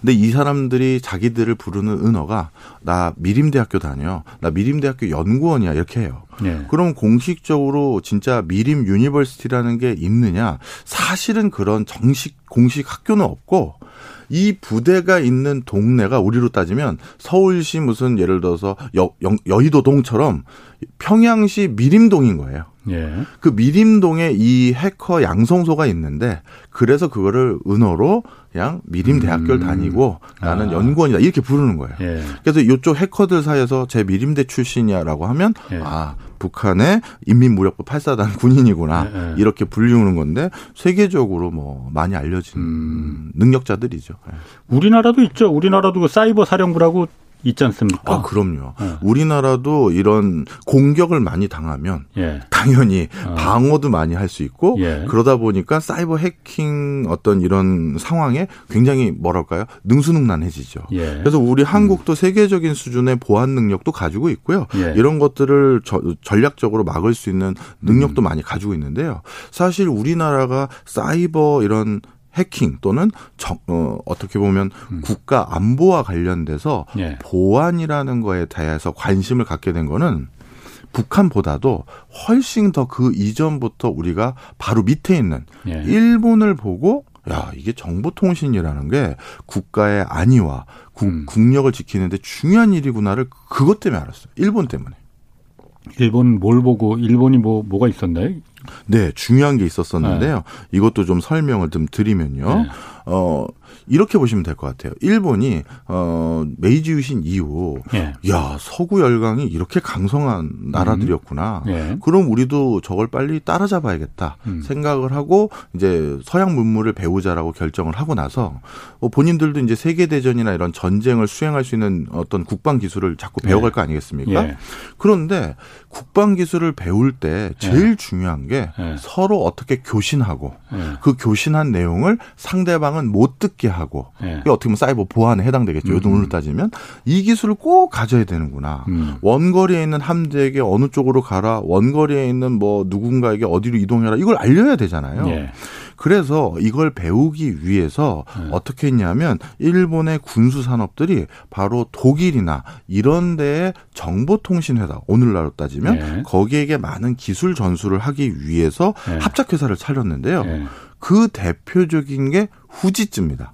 근데 이 사람들이 자기들을 부르는 은어가 나 미림대학교 다녀. 나 미림대학교 연구원이야. 이렇게 해요. 네. 그럼 공식적으로 진짜 미림 University라는 게 있느냐? 사실은 그런 정식 공식 학교는 없고 이 부대가 있는 동네가 우리로 따지면 서울시 무슨 예를 들어서 여, 여, 여의도동처럼 평양시 미림동인 거예요. 예. 그 미림동에 이 해커 양성소가 있는데 그래서 그거를 은어로 그냥 미림 대학교를 음. 다니고 나는 아. 연구원이다 이렇게 부르는 거예요. 예. 그래서 이쪽 해커들 사이에서 제 미림대 출신이야라고 하면 예. 아 북한의 인민무력부 8사단 군인이구나 예, 예. 이렇게 불리우는 건데 세계적으로 뭐 많이 알려진 음. 능력자들이죠. 예. 우리나라도 있죠. 우리나라도 그 사이버 사령부라고 있지 않습니까? 아, 그럼요. 네. 우리나라도 이런 공격을 많이 당하면 예. 당연히 어. 방어도 많이 할 수 있고 예. 그러다 보니까 사이버 해킹 어떤 이런 상황에 굉장히 뭐랄까요? 능수능란해지죠. 예. 그래서 우리 한국도 음. 세계적인 수준의 보안 능력도 가지고 있고요. 예. 이런 것들을 저, 전략적으로 막을 수 있는 능력도 음. 많이 가지고 있는데요. 사실 우리나라가 사이버 이런 해킹 또는 정, 어, 어떻게 보면 음. 국가 안보와 관련돼서 예. 보안이라는 거에 대해서 관심을 갖게 된 거는 북한보다도 훨씬 더 그 이전부터 우리가 바로 밑에 있는 예. 일본을 보고 야 이게 정보통신이라는 게 국가의 안위와 국, 음. 국력을 지키는데 중요한 일이구나를 그것 때문에 알았어요. 일본 때문에. 일본 뭘 보고 일본이 뭐 뭐가 있었나요? 네, 중요한 게 있었었는데요. 네. 이것도 좀 설명을 좀 드리면요. 네. 어, 이렇게 보시면 될 것 같아요. 일본이 어 메이지 유신 이후 예. 야 서구 열강이 이렇게 강성한 나라들이었구나. 음. 예. 그럼 우리도 저걸 빨리 따라잡아야겠다 음. 생각을 하고 이제 서양 문물을 배우자라고 결정을 하고 나서 어, 본인들도 이제 세계 대전이나 이런 전쟁을 수행할 수 있는 어떤 국방 기술을 자꾸 배워갈 예. 거 아니겠습니까? 예. 그런데 국방 기술을 배울 때 제일 예. 중요한 게 예. 서로 어떻게 교신하고 그 교신한 내용을 상대방은 못 듣게 하고 예. 이게 어떻게 보면 사이버 보안에 해당되겠죠. 요즘 오늘 음. 따지면 이 기술을 꼭 가져야 되는구나. 음. 원거리에 있는 함대에게 어느 쪽으로 가라. 원거리에 있는 뭐 누군가에게 어디로 이동해라. 이걸 알려야 되잖아요. 예. 그래서 이걸 배우기 위해서 네. 어떻게 했냐면 일본의 군수 산업들이 바로 독일이나 이런 데에 정보통신회사 오늘날로 따지면 네. 거기에게 많은 기술 전수를 하기 위해서 네. 합작회사를 차렸는데요. 네. 그 대표적인 게 후지츠입니다.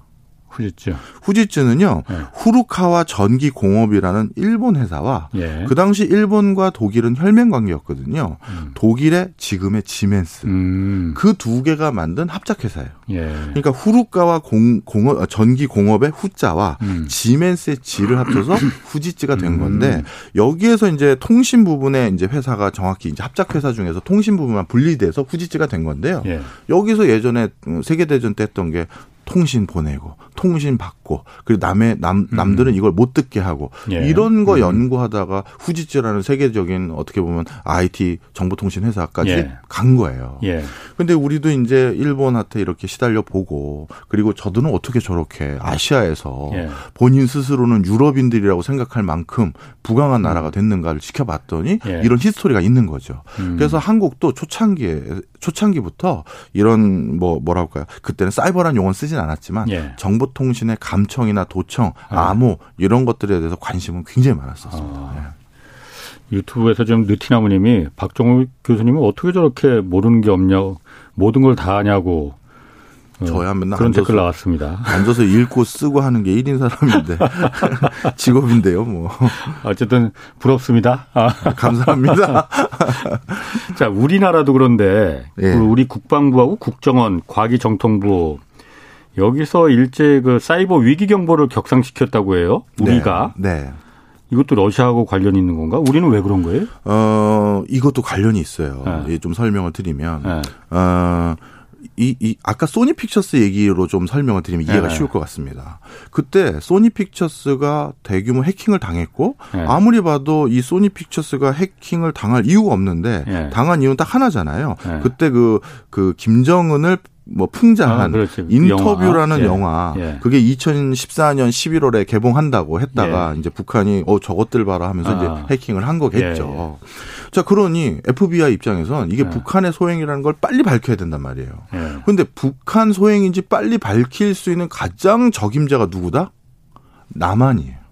후지츠. 후지츠는요. 네. 후루카와 전기 공업이라는 일본 회사와 예. 그 당시 일본과 독일은 혈맹 관계였거든요. 음. 독일의 지금의 지멘스. 음. 그두 개가 만든 합작 회사예요. 예. 그러니까 후루카와 공, 공업 어, 전기 공업의 후자와 음. 지멘스의 지를 합쳐서 후지츠가 된 음. 건데 여기에서 이제 통신 부분에 이제 회사가 정확히 이제 합작 회사 중에서 통신 부분만 분리돼서 후지츠가 된 건데요. 예. 여기서 예전에 세계 대전 때 했던 게 통신 보내고 통신 받고 그리고 남의 남 음. 남들은 이걸 못 듣게 하고 예. 이런 거 음. 연구하다가 후지츠라는 세계적인 어떻게 보면 IT 정보통신 회사까지 예. 간 거예요. 예. 근데 우리도 이제 일본한테 이렇게 시달려 보고 그리고 저들은 어떻게 저렇게 아시아에서 예. 본인 스스로는 유럽인들이라고 생각할 만큼 부강한 나라가 됐는가를 지켜봤더니 예. 이런 히스토리가 있는 거죠. 음. 그래서 한국도 초창기에 초창기부터 이런 뭐 뭐랄까요? 그때는 사이버란 용어 쓰진 않았지만 예. 정보통신의 감청이나 도청, 아. 암호 이런 것들에 대해서 관심은 굉장히 많았었습니다. 아. 예. 유튜브에서 지금 느티나무님이 박정우 교수님은 어떻게 저렇게 모르는 게 없냐, 모든 걸 다 아냐고 어, 저야 맨날 그런 댓글 나왔습니다. 앉아서 읽고 쓰고 하는 게 1인 사람인데 직업인데요, 뭐. 어쨌든 부럽습니다. 아. 감사합니다. 자, 우리나라도 그런데 예. 우리 국방부하고 국정원, 과기정통부 여기서 일제 그 사이버 위기 경보를 격상시켰다고 해요. 우리가. 네. 네. 이것도 러시아하고 관련이 있는 건가? 우리는 왜 그런 거예요? 어, 이것도 관련이 있어요. 네. 예, 좀 설명을 드리면. 네. 어, 이, 이, 아까 소니 픽처스 얘기로 좀 설명을 드리면 이해가 네. 쉬울 것 같습니다. 그때 소니 픽처스가 대규모 해킹을 당했고, 네. 아무리 봐도 이 소니 픽처스가 해킹을 당할 이유가 없는데, 네. 당한 이유는 딱 하나잖아요. 네. 그때 그, 그 김정은을 뭐 풍자한 아, 인터뷰라는 영화, 영화. 예. 그게 2014년 11월에 개봉한다고 했다가 예. 이제 북한이 어 저것들 봐라 하면서 아. 이제 해킹을 한 거겠죠. 예. 자 그러니 FBI 입장에선 이게 예. 북한의 소행이라는 걸 빨리 밝혀야 된단 말이에요. 그런데 예. 북한 소행인지 빨리 밝힐 수 있는 가장 적임자가 누구다? 남한이에요.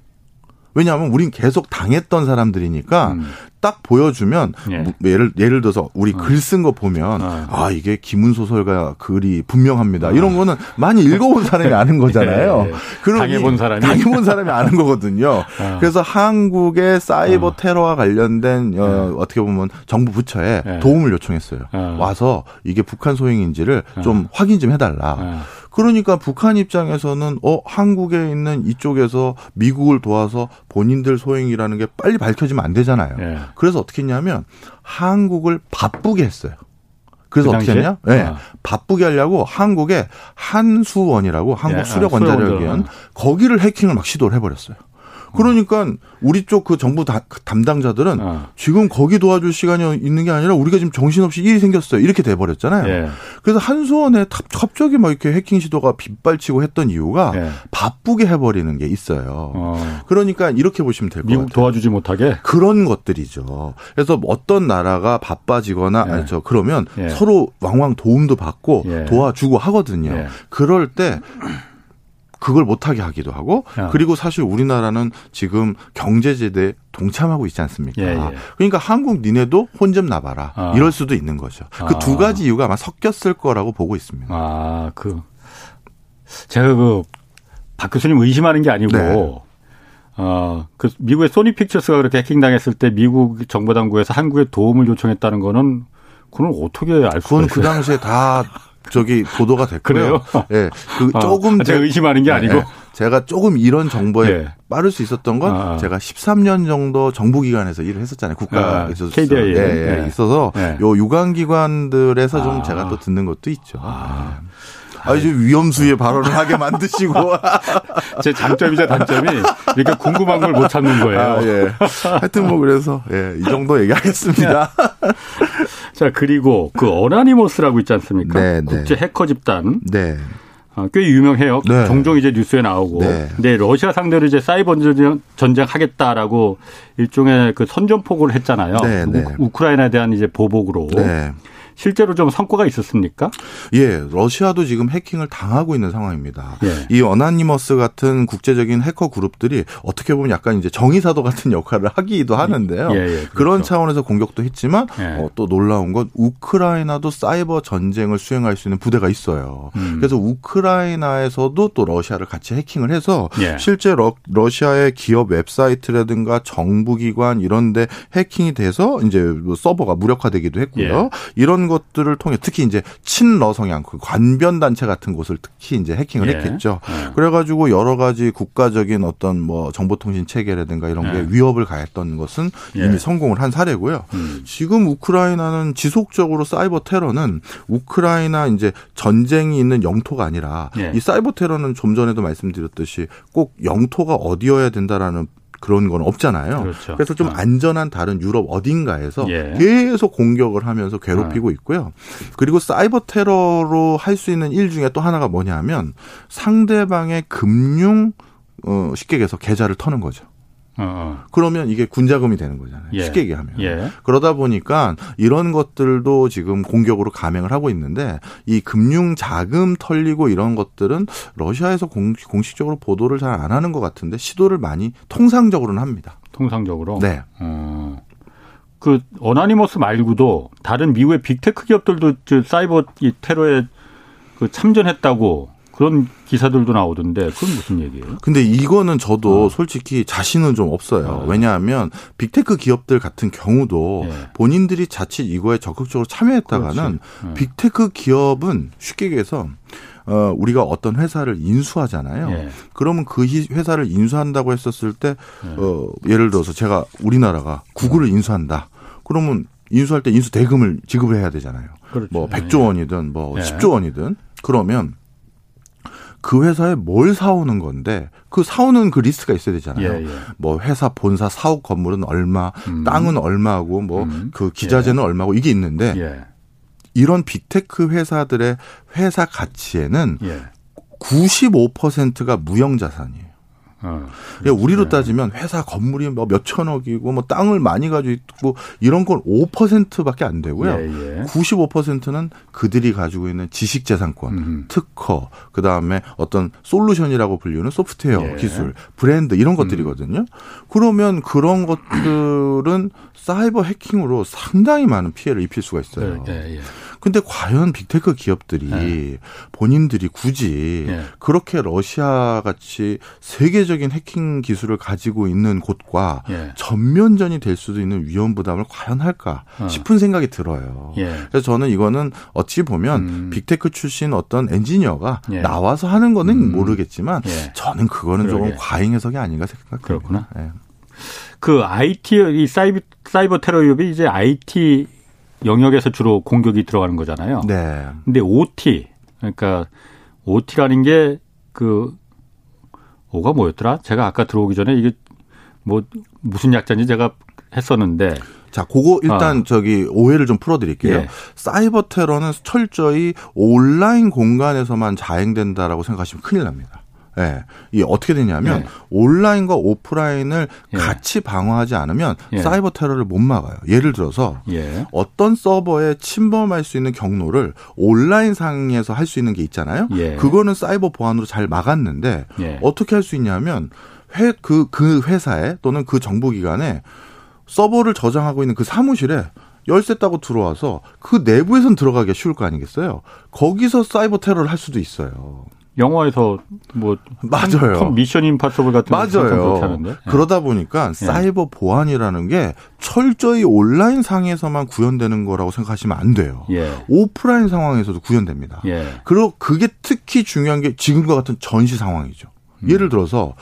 왜냐하면 우린 계속 당했던 사람들이니까 음. 딱 보여주면 예. 뭐 예를 예를 들어서 우리 어. 글쓴 거 보면 어. 아 이게 김훈 소설가 글이 분명합니다. 어. 이런 거는 많이 읽어본 사람이 아는 거잖아요. 예. 예. 당해본 사람이 당해본 사람이 아는 거거든요. 어. 그래서 한국의 사이버 어. 테러와 관련된 어, 어떻게 보면 정부 부처에 예. 도움을 요청했어요. 와서 이게 북한 소행인지를 좀 확인 좀 해달라. 그러니까 북한 입장에서는 어 한국에 있는 이쪽에서 미국을 도와서 본인들 소행이라는 게 빨리 밝혀지면 안 되잖아요. 예. 그래서 어떻게 했냐면 한국을 바쁘게 했어요. 그래서 그 어떻게 했냐? 예. 네. 아. 바쁘게 하려고 한국에 한수원이라고 한국 예. 수력 원자력위원 거기를 해킹을 막 시도를 해버렸어요. 그러니까 우리 쪽 그 정부 다, 그 담당자들은 어. 지금 거기 도와줄 시간이 있는 게 아니라 우리가 지금 정신없이 일이 생겼어요. 이렇게 돼버렸잖아요. 예. 그래서 한수원에 갑자기 막 이렇게 해킹 시도가 빗발치고 했던 이유가 예. 바쁘게 해버리는 게 있어요. 어. 그러니까 이렇게 보시면 될 것 같아요. 미국 도와주지 못하게 그런 것들이죠. 그래서 어떤 나라가 바빠지거나 예. 아니 저 그러면 예. 서로 왕왕 도움도 받고 예. 도와주고 하거든요. 예. 그럴 때 그걸 못하게 하기도 하고 야. 그리고 사실 우리나라는 지금 경제제대 동참하고 있지 않습니까? 예, 예. 그러니까 한국 니네도 혼 좀 나봐라 아. 이럴 수도 있는 거죠. 그두 가지 이유가 아마 섞였을 거라고 보고 있습니다. 아, 그 제가 그 박 교수님 의심하는 게 아니고 네. 어, 그 미국의 소니 픽처스가 그렇게 해킹당했을 때 미국 정보 당국에서 한국에 도움을 요청했다는 거는 그건 어떻게 알 수가 있어요? 그 당시에 다 저기 보도가 됐고요. 그래요? 예. 그 아, 조금 제가 의심하는 게 아니고 네, 제가 조금 이런 정보에 네. 빠를 수 있었던 건 아. 제가 13년 정도 정부 기관에서 일을 했었잖아요. 국가 에서 아, KDI 예, 예, 네. 있어서 요 유관 기관들에서 좀 아. 제가 또 듣는 것도 있죠. 아. 네. 아주 위험수의 발언을 하게 만드시고. 제 장점이자 단점이 이렇게 궁금한 걸못 찾는 거예요. 아, 예. 하여튼 뭐 그래서 예, 이 정도 얘기하겠습니다. 자, 그리고 그 어나니머스라고 있지 않습니까? 네, 네. 국제 해커 집단. 네. 어, 꽤 유명해요. 네. 종종 이제 뉴스에 나오고. 네. 근데 러시아 상대로 이제 사이버 전쟁, 전쟁 하겠다라고 일종의 그 선전포고를 했잖아요. 네, 네. 우, 크라이나에 대한 이제 보복으로. 네. 실제로 좀 성과가 있었습니까? 예, 러시아도 지금 해킹을 당하고 있는 상황입니다. 예. 이 어나니머스 같은 국제적인 해커 그룹들이 어떻게 보면 약간 이제 정의사도 같은 역할을 하기도 하는데요. 예, 예, 그렇죠. 그런 차원에서 공격도 했지만 예. 어, 또 놀라운 건 우크라이나도 사이버 전쟁을 수행할 수 있는 부대가 있어요. 음. 그래서 우크라이나에서도 또 러시아를 같이 해킹을 해서 예. 실제 러, 러시아의 기업 웹사이트라든가 정부기관 이런데 해킹이 돼서 이제 뭐 서버가 무력화되기도 했고요. 예. 이런 것들을 통해 특히 이제 친러 성향 그 관변 단체 같은 곳을 특히 이제 해킹을 예. 했겠죠. 예. 그래가지고 여러 가지 국가적인 어떤 뭐 정보통신 체계라든가 이런 게 예. 위협을 가했던 것은 예. 이미 성공을 한 사례고요. 음. 지금 우크라이나는 지속적으로 사이버 테러는 우크라이나 이제 전쟁이 있는 영토가 아니라 예. 이 사이버 테러는 좀 전에도 말씀드렸듯이 꼭 영토가 어디여야 된다라는 그런 건 없잖아요. 그렇죠. 래서좀 어. 안전한 다른 유럽 어딘가에서 예. 계속 공격을 하면서 괴롭히고 있고요. 그리고 사이버 테러로 할 수 있는 일 중에 또 하나가 뭐냐면 상대방의 금융 어 쉽게 얘기해서 계좌를 터는 거죠. 어, 어. 그러면 이게 군자금이 되는 거잖아요. 예. 쉽게 얘기하면. 예. 그러다 보니까 이런 것들도 지금 공격으로 감행을 하고 있는데 이 금융 자금 털리고 이런 것들은 러시아에서 공, 공식적으로 보도를 잘 안 하는 것 같은데 시도를 많이 통상적으로는 합니다. 통상적으로. 네. 어. 그 어나니머스 말고도 다른 미국의 빅테크 기업들도 저 사이버 이 테러에 그 참전했다고 그런 기사들도 나오던데 그건 무슨 얘기예요? 근데 이거는 저도 어. 솔직히 자신은 좀 없어요. 어. 왜냐하면 빅테크 기업들 같은 경우도 예. 본인들이 자칫 이거에 적극적으로 참여했다가는. 예. 빅테크 기업은 쉽게 얘기해서 어, 우리가 어떤 회사를 인수하잖아요. 예. 그러면 그 희- 회사를 인수한다고 했었을 때, 예. 어, 예를 들어서 제가 우리나라가 구글을 인수한다. 그러면 인수할 때 인수 대금을 지급을 해야 되잖아요. 그렇죠. 뭐 100조 원이든 뭐 예. 10조 원이든 그러면 그 회사에 뭘 사오는 건데 그 사오는 그 리스트가 있어야 되잖아요. 예, 예. 뭐 회사 본사 사옥 건물은 얼마, 음. 땅은 얼마고 뭐 음. 그 기자재는 얼마고 이게 있는데 예. 이런 빅테크 회사들의 회사 가치에는 예. 95%가 무형 자산이에요. 어. 그러니까 우리로 예. 따지면 회사 건물이 뭐 몇천억이고 뭐 땅을 많이 가지고 있고 이런 건 5%밖에 안 되고요. 예, 예. 95%는 그들이 가지고 있는 지식 재산권, 음. 특허, 그다음에 어떤 솔루션이라고 불리는 소프트웨어 예. 음. 기술, 브랜드 이런 것들이거든요. 그러면 그런 것들은 사이버 해킹으로 상당히 많은 피해를 입힐 수가 있어요. 예, 예. 근데 과연 빅테크 기업들이 예. 본인들이 굳이 예. 그렇게 러시아 같이 세계적인 해킹 기술을 가지고 있는 곳과 예. 전면전이 될 수도 있는 위험 부담을 과연 할까 어. 싶은 생각이 들어요. 예. 그래서 저는 이거는 어찌 보면 음. 빅테크 출신 어떤 엔지니어가 예. 나와서 하는 거는 음. 모르겠지만 예. 저는 그거는 그러게. 조금 과잉 해석이 아닌가 생각합니다. 그렇구나. 예. 그 IT 이 사이버 사이버 테러 위협이 이제 IT 영역에서 주로 공격이 들어가는 거잖아요. 네. 근데 OT 그러니까 OT라는 게 그 오가 뭐였더라? 제가 아까 들어오기 전에 이게 뭐 무슨 약자인지 제가 했었는데 자, 그거 일단 아. 저기 오해를 좀 풀어드릴게요. 예. 사이버 테러는 철저히 온라인 공간에서만 자행된다라고 생각하시면 큰일 납니다. 예. 이 어떻게 되냐면 예. 온라인과 오프라인을 예. 같이 방어하지 않으면 예. 사이버 테러를 못 막아요. 예를 들어서 예. 어떤 서버에 침범할 수 있는 경로를 온라인 상에서 할 수 있는 게 있잖아요. 예. 그거는 사이버 보안으로 잘 막았는데 예. 어떻게 할 수 있냐면 회, 그, 그 회사에 또는 그 정부기관에 서버를 저장하고 있는 그 사무실에 열쇠 따고 들어와서 그 내부에선 들어가기가 쉬울 거 아니겠어요? 거기서 사이버 테러를 할 수도 있어요. 영화에서 뭐 맞아요. 컴 미션 임파서블 같은 맞아요. 하는데. 예. 그러다 보니까 사이버 보안이라는 게 철저히 온라인 상에서만 구현되는 거라고 생각하시면 안 돼요. 예. 오프라인 상황에서도 구현됩니다. 예. 그리고 그게 특히 중요한 게 지금과 같은 전시 상황이죠. 음. 예를 들어서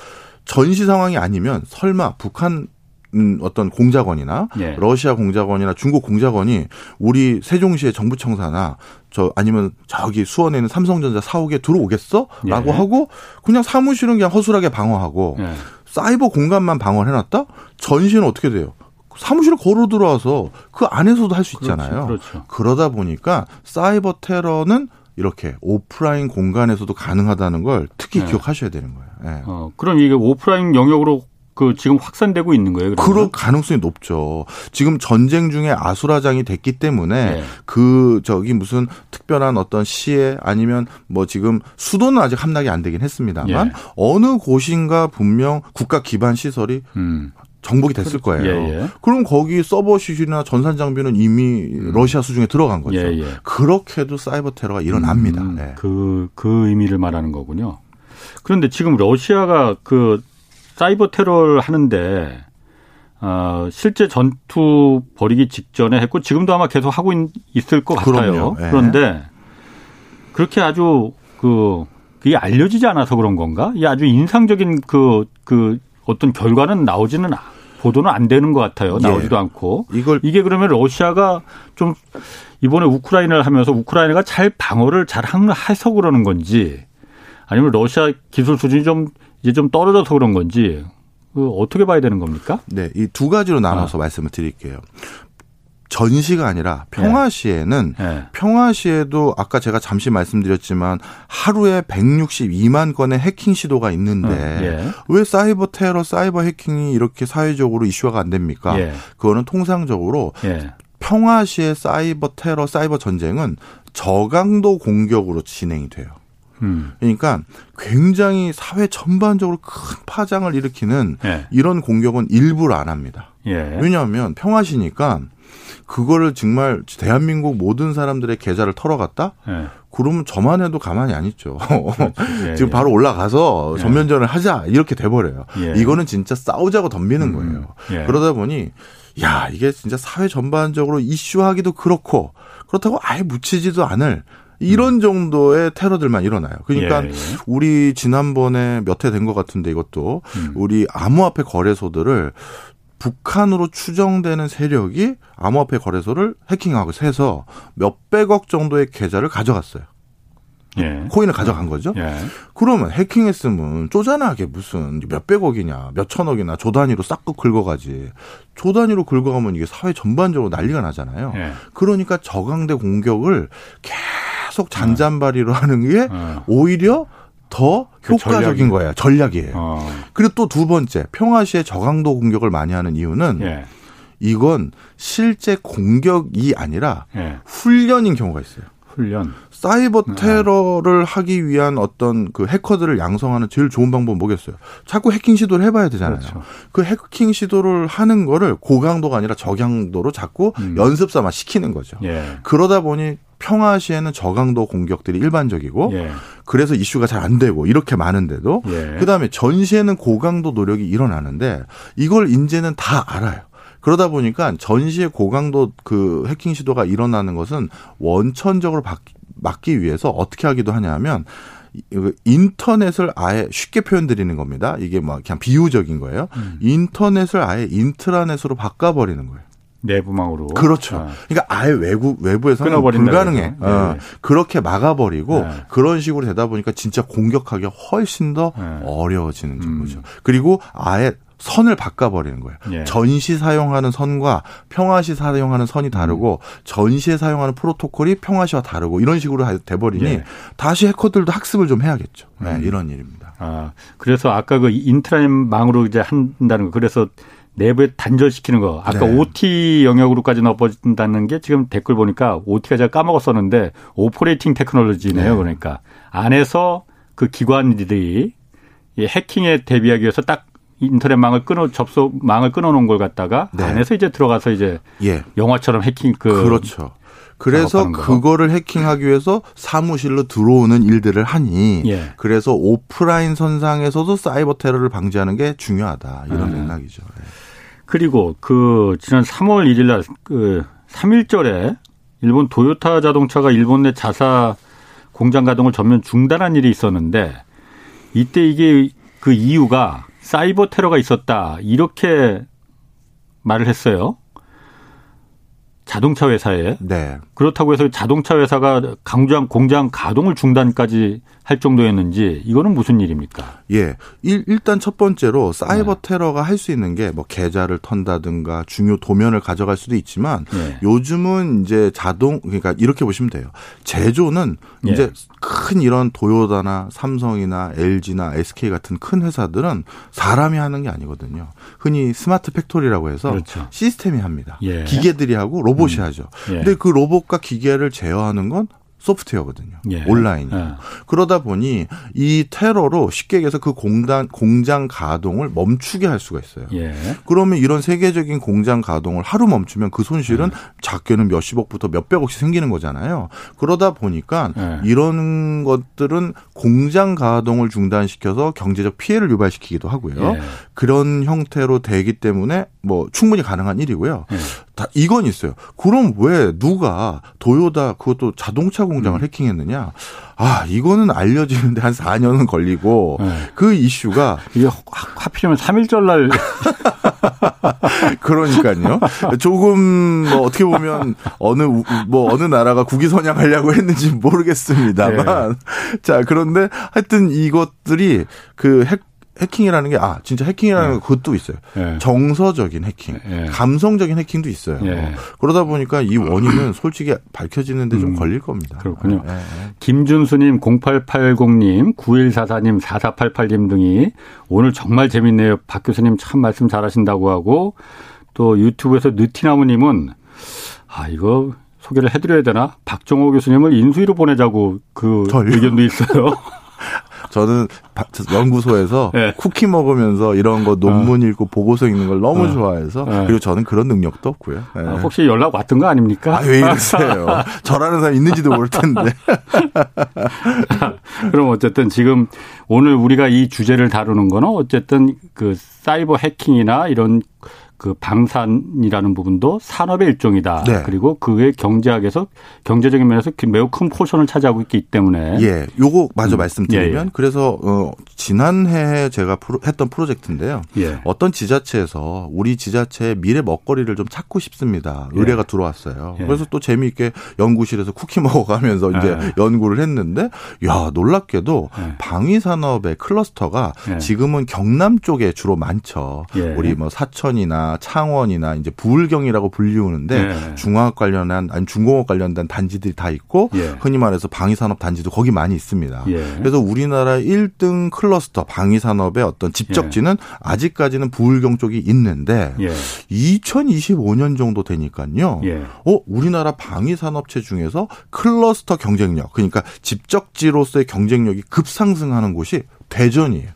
전시 상황이 아니면 설마 북한 음, 어떤 공작원이나 예. 러시아 공작원이나 중국 공작원이 우리 세종시의 정부청사나 저 아니면 저기 수원에 있는 삼성전자 사옥에 들어오겠어? 라고 예. 하고 그냥 사무실은 그냥 허술하게 방어하고 예. 사이버 공간만 방어를 해놨다? 전시는 어떻게 돼요? 사무실을 걸어 들어와서 그 안에서도 할 수 있잖아요. 그렇죠. 그러다 보니까 사이버 테러는 이렇게 오프라인 공간에서도 가능하다는 걸 특히 네. 기억하셔야 되는 거예요. 예. 어, 그럼 이게 오프라인 영역으로 그 지금 확산되고 있는 거예요. 그러면? 그럴 가능성이 높죠. 지금 전쟁 중에 아수라장이 됐기 때문에 네. 그 저기 무슨 특별한 어떤 시에 아니면 뭐 지금 수도는 아직 함락이 안 되긴 했습니다만 예. 어느 곳인가 분명 국가 기반 시설이 음. 정복이 됐을 거예요. 예, 예. 그럼 거기 서버 시설이나 전산 장비는 이미 음. 러시아 수중에 들어간 거죠. 예, 예. 그렇게도 사이버 테러가 일어납니다. 음, 네. 그, 그 의미를 말하는 거군요. 그런데 지금 러시아가 그 사이버 테러를 하는데 어, 실제 전투 벌이기 직전에 했고 지금도 아마 계속 하고 있, 을것 같아요. 네. 그런데 그렇게 아주 그 그게 알려지지 않아서 그런 건가? 이 아주 인상적인 그, 그 어떤 결과는 나오지는 보도는 안 되는 것 같아요. 예. 나오지도 예. 않고. 이걸 이게 그러면 러시아가 좀 이번에 우크라이나를 하면서 우크라이나가 잘 방어를 잘 해서 그러는 건지 아니면 러시아 기술 수준이 좀 이제 좀 떨어져서 그런 건지 그 어떻게 봐야 되는 겁니까? 네, 이 두 가지로 나눠서 아. 말씀을 드릴게요. 전시가 아니라 평화시에는 네. 네. 평화시에도 아까 제가 잠시 말씀드렸지만 하루에 162만 건의 해킹 시도가 있는데 네. 왜 사이버 테러, 사이버 해킹이 이렇게 사회적으로 이슈화가 안 됩니까? 예. 그거는 통상적으로 예. 평화시의 사이버 테러, 사이버 전쟁은 저강도 공격으로 진행이 돼요. 음. 그러니까 굉장히 사회 전반적으로 큰 파장을 일으키는 예. 이런 공격은 일부러 안 합니다. 예. 왜냐하면 평화시니까 그거를 정말 대한민국 모든 사람들의 계좌를 털어갔다? 예. 그러면 저만 해도 가만히 안 있죠. 그렇죠. 예, 지금 예. 바로 올라가서 예. 전면전을 하자 이렇게 돼버려요. 예. 이거는 진짜 싸우자고 덤비는 음, 거예요. 그러다 보니 야 이게 진짜 사회 전반적으로 이슈하기도 그렇고 그렇다고 아예 묻히지도 않을 이런 정도의 테러들만 일어나요. 그러니까 예, 예. 우리 지난번에 몇 해 된 것 같은데 이것도 음. 우리 암호화폐 거래소들을 북한으로 추정되는 세력이 암호화폐 거래소를 해킹하고 해서 몇백억 정도의 계좌를 가져갔어요. 예. 코인을 가져간 거죠. 예. 그러면 해킹했으면 쪼잔하게 무슨 몇백억이냐, 몇천억이나 조 단위로 싹둑 긁어가지. 조 단위로 긁어가면 이게 사회 전반적으로 난리가 나잖아요. 예. 그러니까 저강대 공격을 계속 잔잔바리로 하는 게 어. 오히려 더그 효과적인 거예요. 전략이에요. 어. 그리고 또 두 번째, 평화시에 저강도 공격을 많이 하는 이유는 예. 이건 실제 공격이 아니라 예. 훈련인 경우가 있어요. 훈련. 사이버 네. 테러를 네. 하기 위한 어떤 그 해커들을 양성하는 제일 좋은 방법은 뭐겠어요? 자꾸 해킹 시도를 해봐야 되잖아요. 그렇죠. 그 해킹 시도를 하는 거를 고강도가 아니라 저강도로 자꾸 음. 연습 삼아 시키는 거죠. 예. 그러다 보니 평화 시에는 저강도 공격들이 일반적이고 예. 그래서 이슈가 잘 안 되고 이렇게 많은데도 예. 그다음에 전시에는 고강도 노력이 일어나는데 이걸 이제는 다 알아요. 그러다 보니까 전시에 고강도 그 해킹 시도가 일어나는 것은 원천적으로 막기 위해서 어떻게 하기도 하냐면 인터넷을 아예 쉽게 표현드리는 겁니다. 이게 뭐 그냥 비유적인 거예요. 음. 인터넷을 아예 인트라넷으로 바꿔버리는 거예요. 내부망으로. 그렇죠. 아. 그러니까 아예 외부 외부에서는 불가능해. 네. 어. 그렇게 막아버리고 네. 그런 식으로 되다 보니까 진짜 공격하기가 훨씬 더 네. 어려워지는 음. 거죠. 그리고 아예 선을 바꿔버리는 거예요. 예. 전시 사용하는 선과 평화시 사용하는 선이 다르고 음. 전시에 사용하는 프로토콜이 평화시와 다르고 이런 식으로 돼버리니 예. 다시 해커들도 학습을 좀 해야겠죠. 네, 음. 이런 일입니다. 아 그래서 아까 그 인트라넷망으로 이제 한다는 거 그래서 내부에 단절시키는 거. 아까 네. OT 영역으로까지 넣어버린다는 게 지금 댓글 보니까 OT가 제가 까먹었었는데 operating technology네요. 네. 그러니까 안에서 그 기관들이 해킹에 대비하기 위해서 딱 인터넷망을 끊어 접속망을 끊어놓은 걸 갖다가 네. 안에서 이제 들어가서 이제 예. 영화처럼 해킹 그 그렇죠. 그래서 그거를 해킹하기 위해서 사무실로 들어오는 일들을 하니 예. 그래서 오프라인 선상에서도 사이버 테러를 방지하는 게 중요하다 이런 네. 맥락이죠. 예. 그리고 그 지난 3월 1일 날그 3일절에 일본 도요타 자동차가 일본 내 자사 공장 가동을 전면 중단한 일이 있었는데 이때 이게 그 이유가 사이버 테러가 있었다. 이렇게 말을 했어요. 자동차 회사에. 네. 그렇다고 해서 자동차 회사가 강장 공장 가동을 중단까지 할 정도였는지 이거는 무슨 일입니까? 예. 일, 일단 첫 번째로 사이버 네. 테러가 할 수 있는 게 뭐 계좌를 턴다든가 중요 도면을 가져갈 수도 있지만 네. 요즘은 이제 자동 그러니까 이렇게 보시면 돼요. 제조는 예. 이제 큰 이런 도요다나 삼성이나 LG나 SK 같은 큰 회사들은 사람이 하는 게 아니거든요. 흔히 스마트 팩토리라고 해서 그렇죠. 시스템이 합니다. 예. 기계들이 하고 로봇이 음. 하죠. 예. 근데 그 로봇과 기계를 제어하는 건 소프트웨어거든요. 예. 온라인. 예. 그러다 보니 이 테러로 쉽게 얘기해서 그 공단 공장 가동을 멈추게 할 수가 있어요. 예. 그러면 이런 세계적인 공장 가동을 하루 멈추면 그 손실은 예. 작게는 몇십억부터 몇백억씩 생기는 거잖아요. 그러다 보니까 예. 이런 것들은 공장 가동을 중단시켜서 경제적 피해를 유발시키기도 하고요. 예. 그런 형태로 되기 때문에 뭐 충분히 가능한 일이고요. 다 이건 있어요. 그럼 왜 누가 도요다 그것도 자동차 공장을 음. 해킹했느냐? 아, 이거는 알려지는데 한 4년은 걸리고 네. 그 이슈가 이게 하필이면 3일절 날 그러니까요. 조금 뭐 어떻게 보면 어느 뭐 어느 나라가 국위 선양하려고 했는지 모르겠습니다만 네. 자, 그런데 하여튼 이것들이 그 핵 해킹이라는 게 아 진짜 해킹이라는 네. 그것도 있어요. 네. 정서적인 해킹, 네. 감성적인 해킹도 있어요. 네. 그러다 보니까 이 원인은 솔직히 밝혀지는데 좀 음, 걸릴 겁니다. 그렇군요. 네. 김준수님, 0880님, 9144님, 4488님 등이 오늘 정말 재밌네요. 박 교수님 참 말씀 잘하신다고 하고 또 유튜브에서 느티나무님은 아 이거 소개를 해드려야 되나? 박정호 교수님을 인수위로 보내자고 그 의견도 있어요. 저는 연구소에서 네. 쿠키 먹으면서 이런 거 논문 어. 읽고 보고서 읽는 걸 너무 어. 좋아해서 네. 그리고 저는 그런 능력도 없고요. 네. 아, 혹시 연락 왔던 거 아닙니까? 아, 왜 이러세요? 저라는 사람 있는지도 모를 텐데. 그럼 어쨌든 지금 오늘 우리가 이 주제를 다루는 거는 어쨌든 그 사이버 해킹이나 이런 그 방산이라는 부분도 산업의 일종이다. 네. 그리고 그게 경제학에서 경제적인 면에서 매우 큰 포션을 차지하고 있기 때문에 예, 요거 마저 음. 말씀드리면 예, 예. 그래서 어 지난해 제가 프로, 했던 프로젝트인데요. 예. 어떤 지자체에서 우리 지자체의 미래 먹거리를 좀 찾고 싶습니다. 의뢰가 예. 들어왔어요. 예. 그래서 또 재미있게 연구실에서 쿠키 먹어가면서 이제 연구를 했는데 야 놀랍게도 방위 산업의 클러스터가 지금은 경남 쪽에 주로 많죠. 우리 뭐 사천이나 창원이나 이제 부울경이라고 불리우는데 네. 중화학 관련한 아니 중공업 관련된 단지들이 다 있고 예. 흔히 말해서 방위산업 단지도 거기 많이 있습니다. 예. 그래서 우리나라 1등 클러스터 방위산업의 어떤 집적지는 예. 아직까지는 부울경 쪽이 있는데 2025년 예. 정도 되니까요. 예. 어 우리나라 방위산업체 중에서 클러스터 경쟁력 그러니까 집적지로서의 경쟁력이 급상승하는 곳이 대전이에요.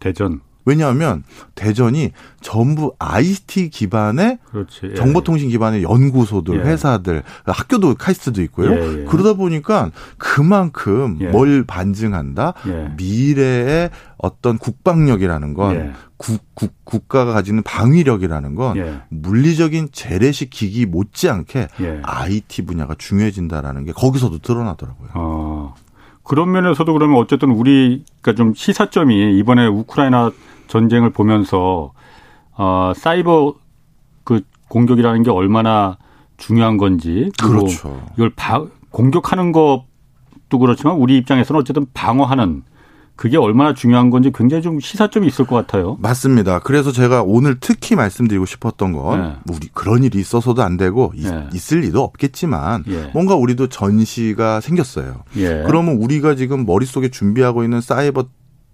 대전. 왜냐하면 대전이 전부 IT 기반의 그렇지, 예. 정보통신 기반의 연구소들, 예. 회사들, 학교도 카이스트도 있고요. 예, 예. 그러다 보니까 그만큼 예. 뭘 반증한다? 예. 미래의 어떤 국방력이라는 건 국, 국, 국가가 가지는 방위력이라는 건 물리적인 재래식 기기 못지않게 IT 분야가 중요해진다라는 게 거기서도 드러나더라고요. 어. 그런 면에서도 그러면 어쨌든 우리가 좀 시사점이 이번에 우크라이나 전쟁을 보면서 어 사이버 그 공격이라는 게 얼마나 중요한 건지 그렇죠. 이걸 바, 공격하는 것도 그렇지만 우리 입장에서는 어쨌든 방어하는 그게 얼마나 중요한 건지 굉장히 좀 시사점이 있을 것 같아요. 맞습니다. 그래서 제가 오늘 특히 말씀드리고 싶었던 건 네. 우리 그런 일이 있어서도 안 되고 네. 있을 리도 없겠지만 예. 뭔가 우리도 전시가 생겼어요. 예. 그러면 우리가 지금 머릿속에 준비하고 있는 사이버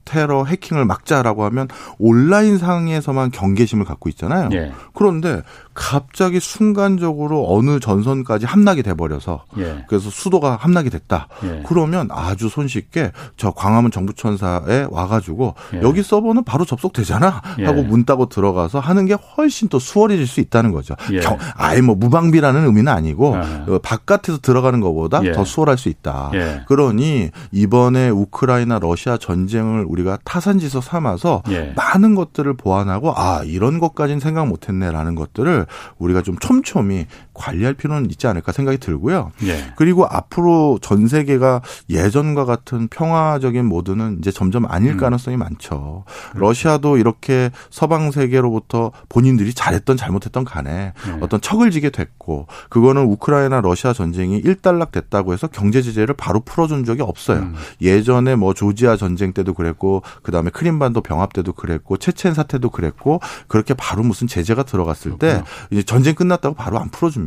테러 해킹을 막자라고 하면 온라인 상에서만 경계심을 갖고 있잖아요. 예. 그런데 갑자기 순간적으로 어느 전선까지 함락이 돼버려서 예. 그래서 수도가 함락이 됐다. 예. 그러면 아주 손쉽게 저 광화문 정부천사에 와가지고 예. 여기 서버는 바로 접속되잖아 예. 하고 문 따고 들어가서 하는 게 훨씬 더 수월해질 수 있다는 거죠. 예. 경, 아예 뭐 무방비라는 의미는 아니고 어, 바깥에서 들어가는 것보다 더 수월할 수 있다. 그러니 이번에 우크라이나 러시아 전쟁을 우리가 타산지서 삼아서 많은 것들을 보완하고 아 이런 것까지는 생각 못했네라는 것들을 우리가 좀 촘촘히 관리할 필요는 있지 않을까 생각이 들고요. 예. 그리고 앞으로 전 세계가 예전과 같은 평화적인 모드는 이제 점점 아닐 음. 가능성이 많죠. 그렇죠. 러시아도 이렇게 서방 세계로부터 본인들이 잘했던 잘못했던 간에 네. 어떤 척을 지게 됐고 그거는 우크라이나 러시아 전쟁이 일단락 됐다고 해서 경제 제재를 바로 풀어준 적이 없어요. 음. 예전에 뭐 조지아 전쟁 때도 그랬고 그다음에 크림반도 병합 때도 그랬고 체첸 사태도 그랬고 그렇게 바로 무슨 제재가 들어갔을 때 이제 전쟁 끝났다고 바로 안 풀어줍니다.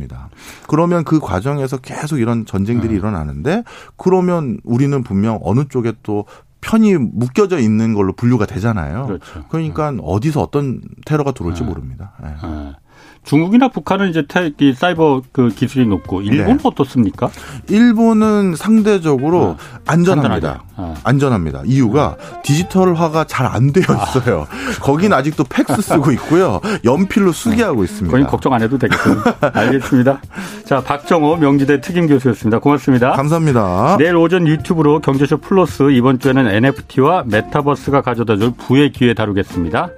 그러면 그 과정에서 계속 이런 전쟁들이 네. 일어나는데 그러면 우리는 분명 어느 쪽에 또 편이 묶여져 있는 걸로 분류가 되잖아요. 그렇죠. 그러니까 어디서 어떤 테러가 들어올지 네. 모릅니다. 네. 네. 중국이나 북한은 이제 태, 이 사이버 그 기술이 높고 일본은 네. 어떻습니까? 일본은 상대적으로 어. 안전합니다. 어. 안전합니다. 이유가 디지털화가 잘 안 되어 있어요. 아. 거긴 아직도 팩스 쓰고 있고요. 연필로 수기하고 있습니다. 거긴 걱정 안 해도 되겠습니다. 알겠습니다. 자, 박정호 명지대 특임 교수였습니다. 고맙습니다. 감사합니다. 내일 오전 유튜브로 경제쇼 플러스 이번 주에는 NFT와 메타버스가 가져다 줄 부의 기회 다루겠습니다.